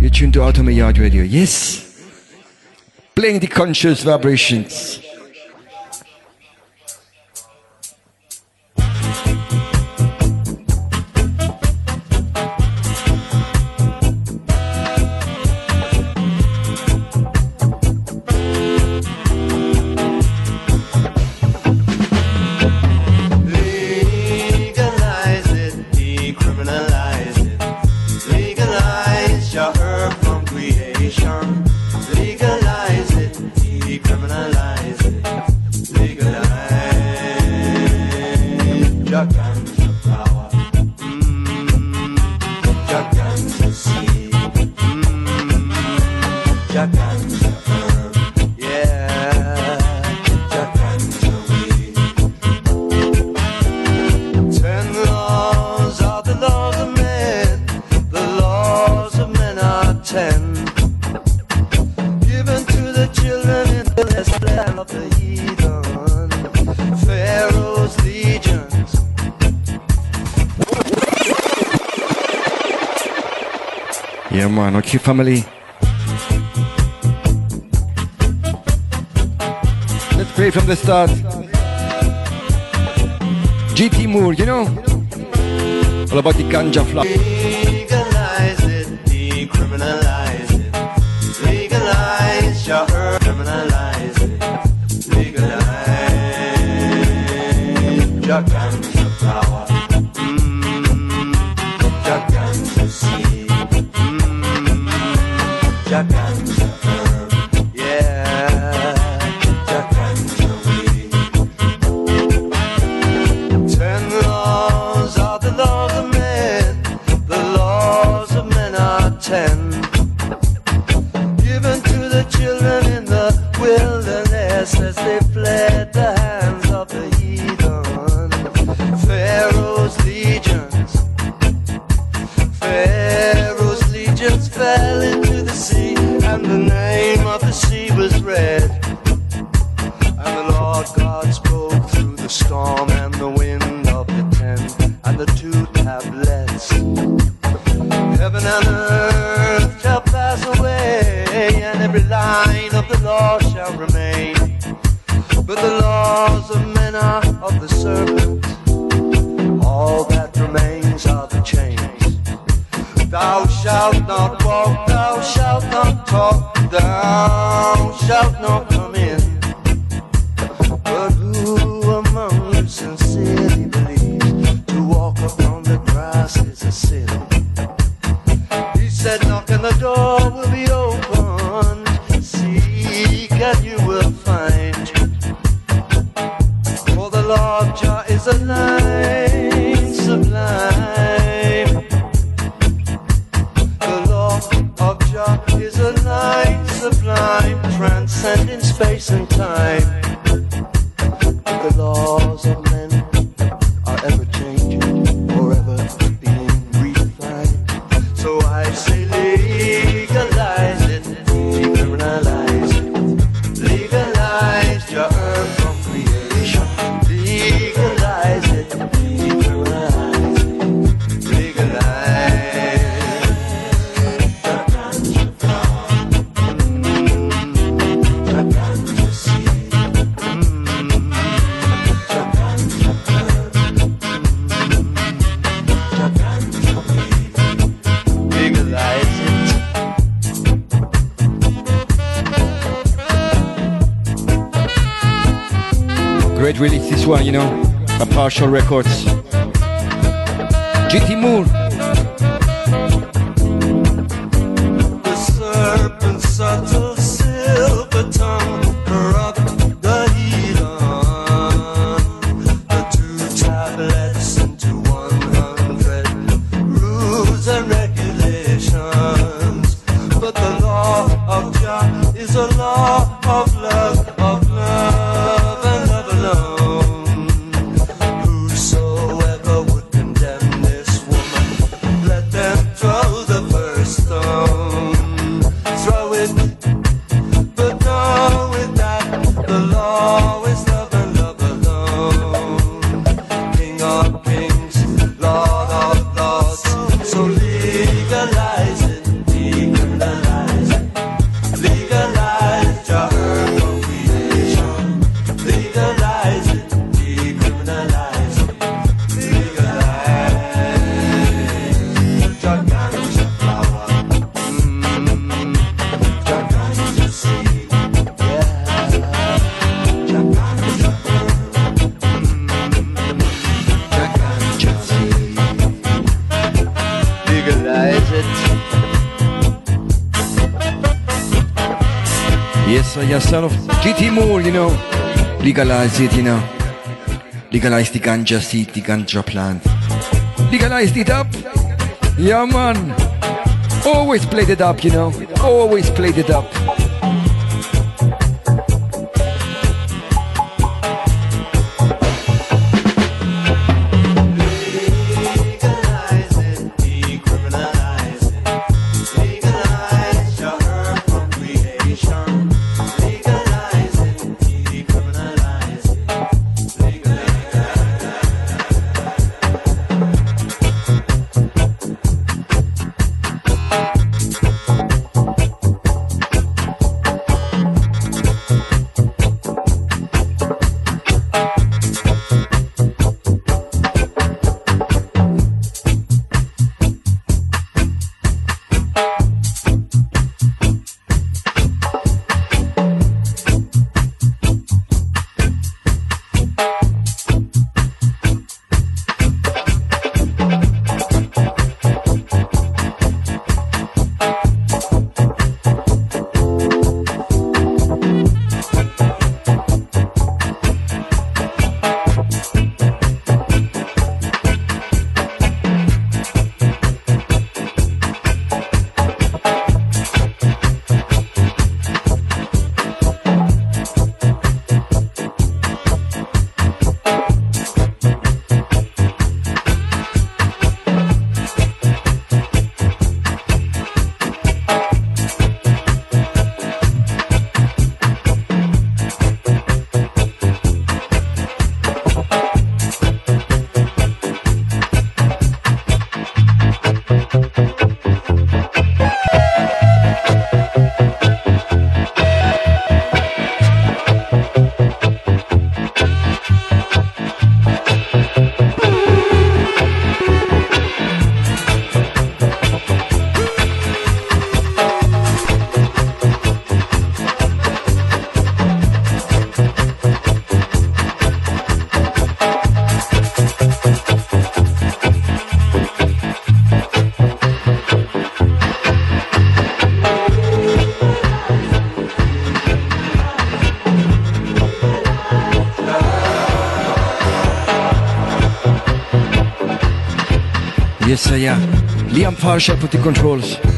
You tune to Out of Yard Radio. Yes. Playing the conscious vibrations. Family. Let's play from the start. GT Moore, you know? All about the ganja flower. Records. legalize it, you know. Legalize the ganja seed, the ganja plant. Legalize it up. Yeah, man. Always played it up, you know. Always played it up. Sasha, yeah. Liam Farshad put the controls.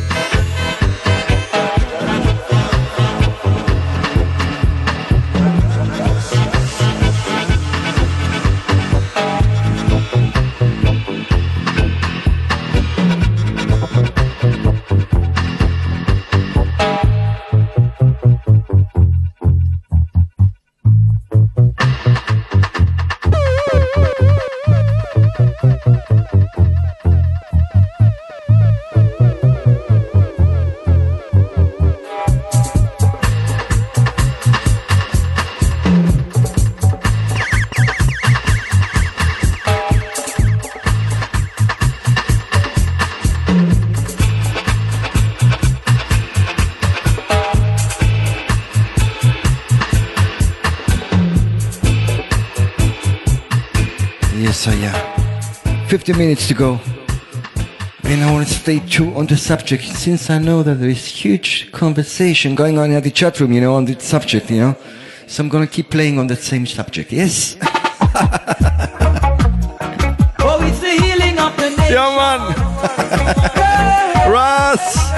50 minutes to go. And I want to stay true on the subject since I know that there is huge conversation going on in the chat room, you know, on the subject, you know. So I'm going to keep playing on that same subject. Yes. oh, it's the healing of the nation. Yeah, man. Russ.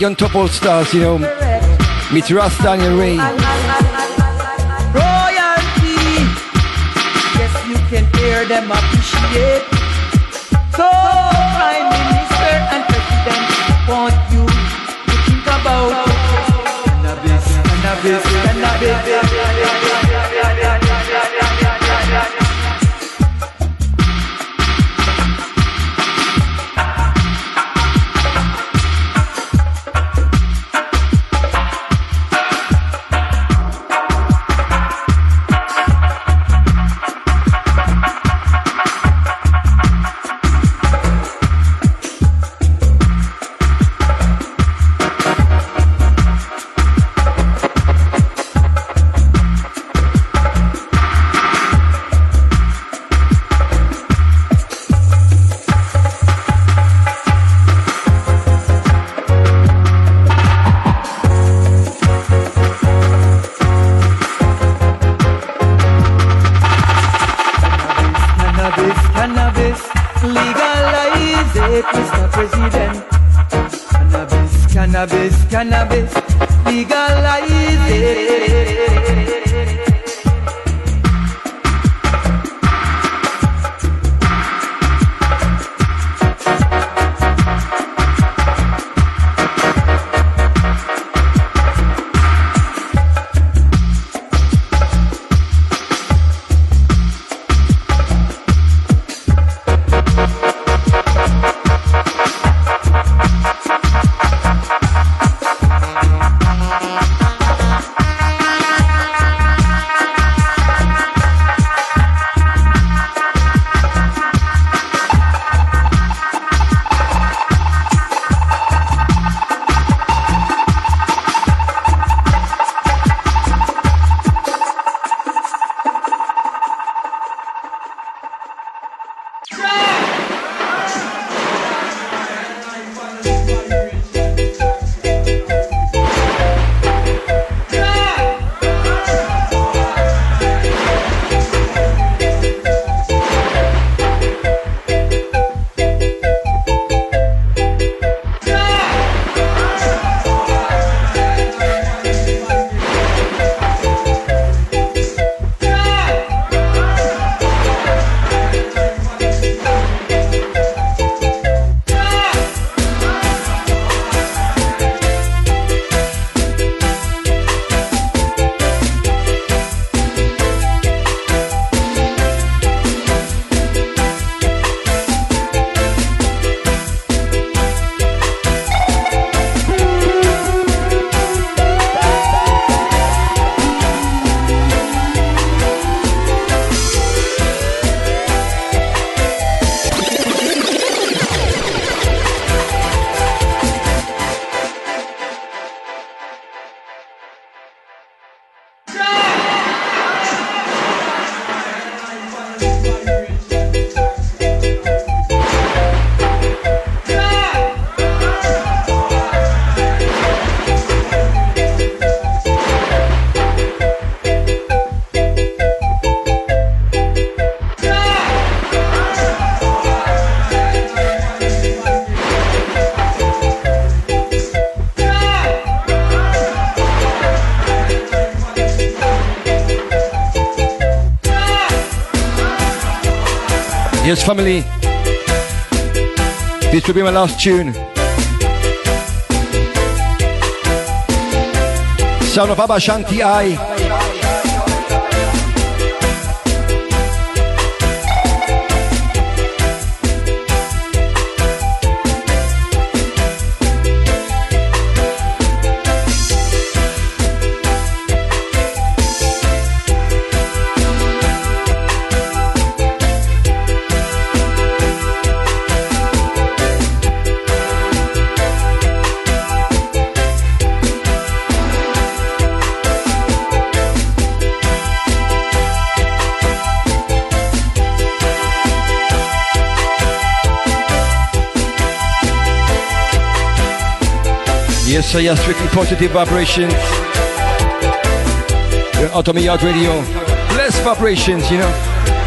Reggae on top all stars, you know. Meet Ras Daniel Ray. Royalty. Yes, you can hear them appreciate. So, Prime Minister and President want you to think about cannabis, cannabis, cannabis. Last tune. Sound of Aba Shanti I. Sir, yes, strictly positive vibrations. We're yard radio. Bless vibrations, you know.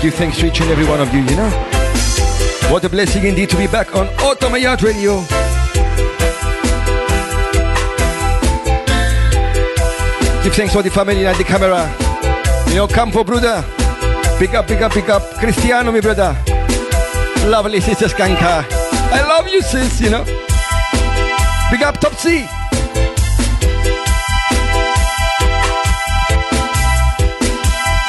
To give thanks to each and every one of you, you know. What a blessing indeed to be back on Outta Mi Yard Radio. Give thanks for the family and the camera. You know, Campo, brother. Pick up, pick up, pick up. Cristiano, my brother. Lovely sister Skanka. I love you, sis, you know. Pick up, Topsy.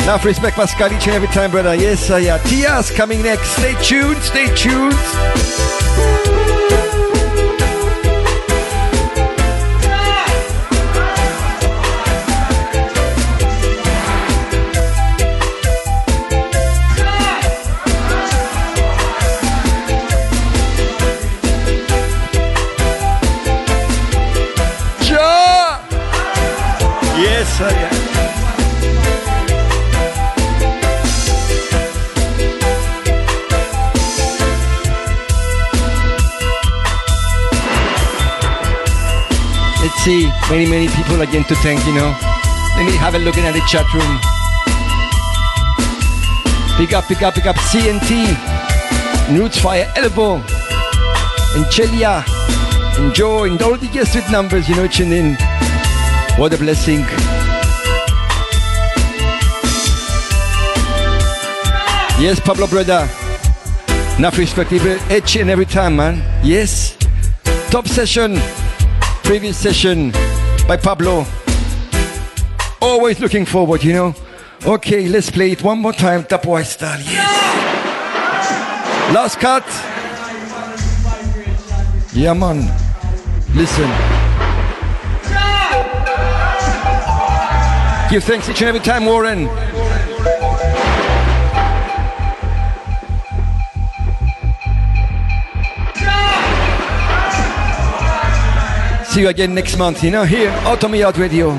Enough respect, Pascal, each and every time, brother. Yes, uh, yeah. Tia's coming next. Stay tuned, stay tuned. See, many, many people again to thank, you know. Let me have a look in at the chat room. Pick up, pick up, pick up CNT, Roots Fire Elbow, and Chelia, and Joe, and all the guests with numbers, you know, tune in. What a blessing. Yes, Pablo brother. Enough respect each and every time, man. Yes. Top session. Previous session by Pablo. Always looking forward, you know. Okay, let's play it one more time, Tapoy style. Yes. Last cut. Yeah, man. Listen. Give thanks each and every time, Warren. See you again next month, you know, here, Outta Mi Yard Radio.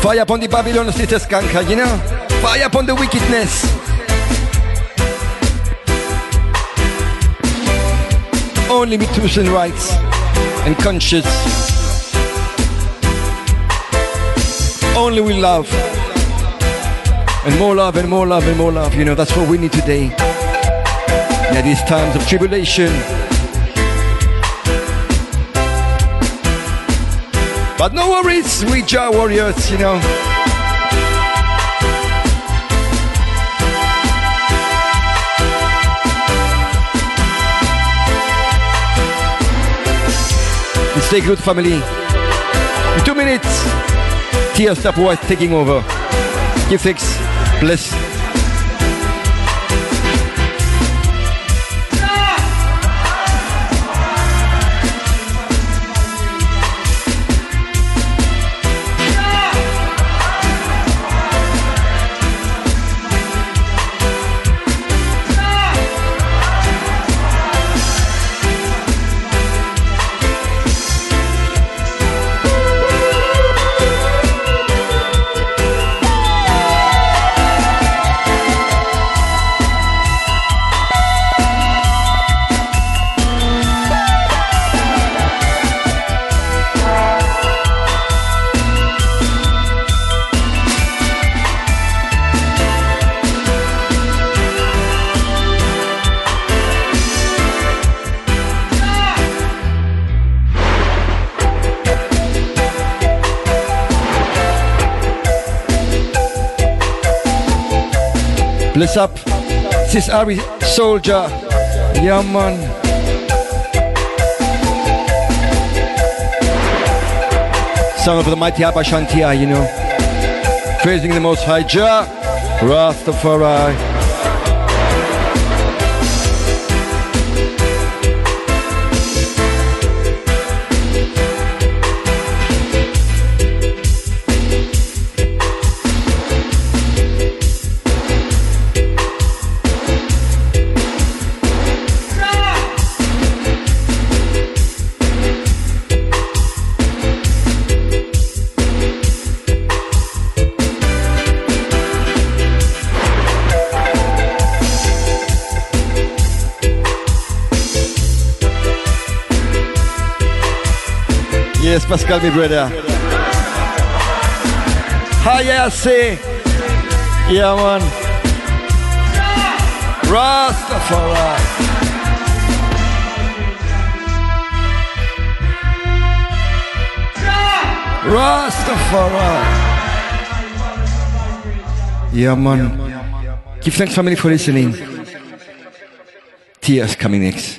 Fire upon the Babylon sister skanker, you know? Fire upon the wickedness. Only with truth and rights and conscience. Only with love. And more love and more love and more love. You know, that's what we need today. Yeah, these times of tribulation. But no worries, we Jah warriors, you know. And stay good, family. In two minutes, Tia Stop White taking over. Give. Bless. Bless Sis Ari Soldier. Yeah, man. Son of the mighty Aba Shanti I, you know. Praising the Most High Jah, Rastafari. Pascal, my brother. How you say? Yeah, man. Rastafari. Rastafari. Yeah, man. Give thanks, family, for listening. Tears coming next.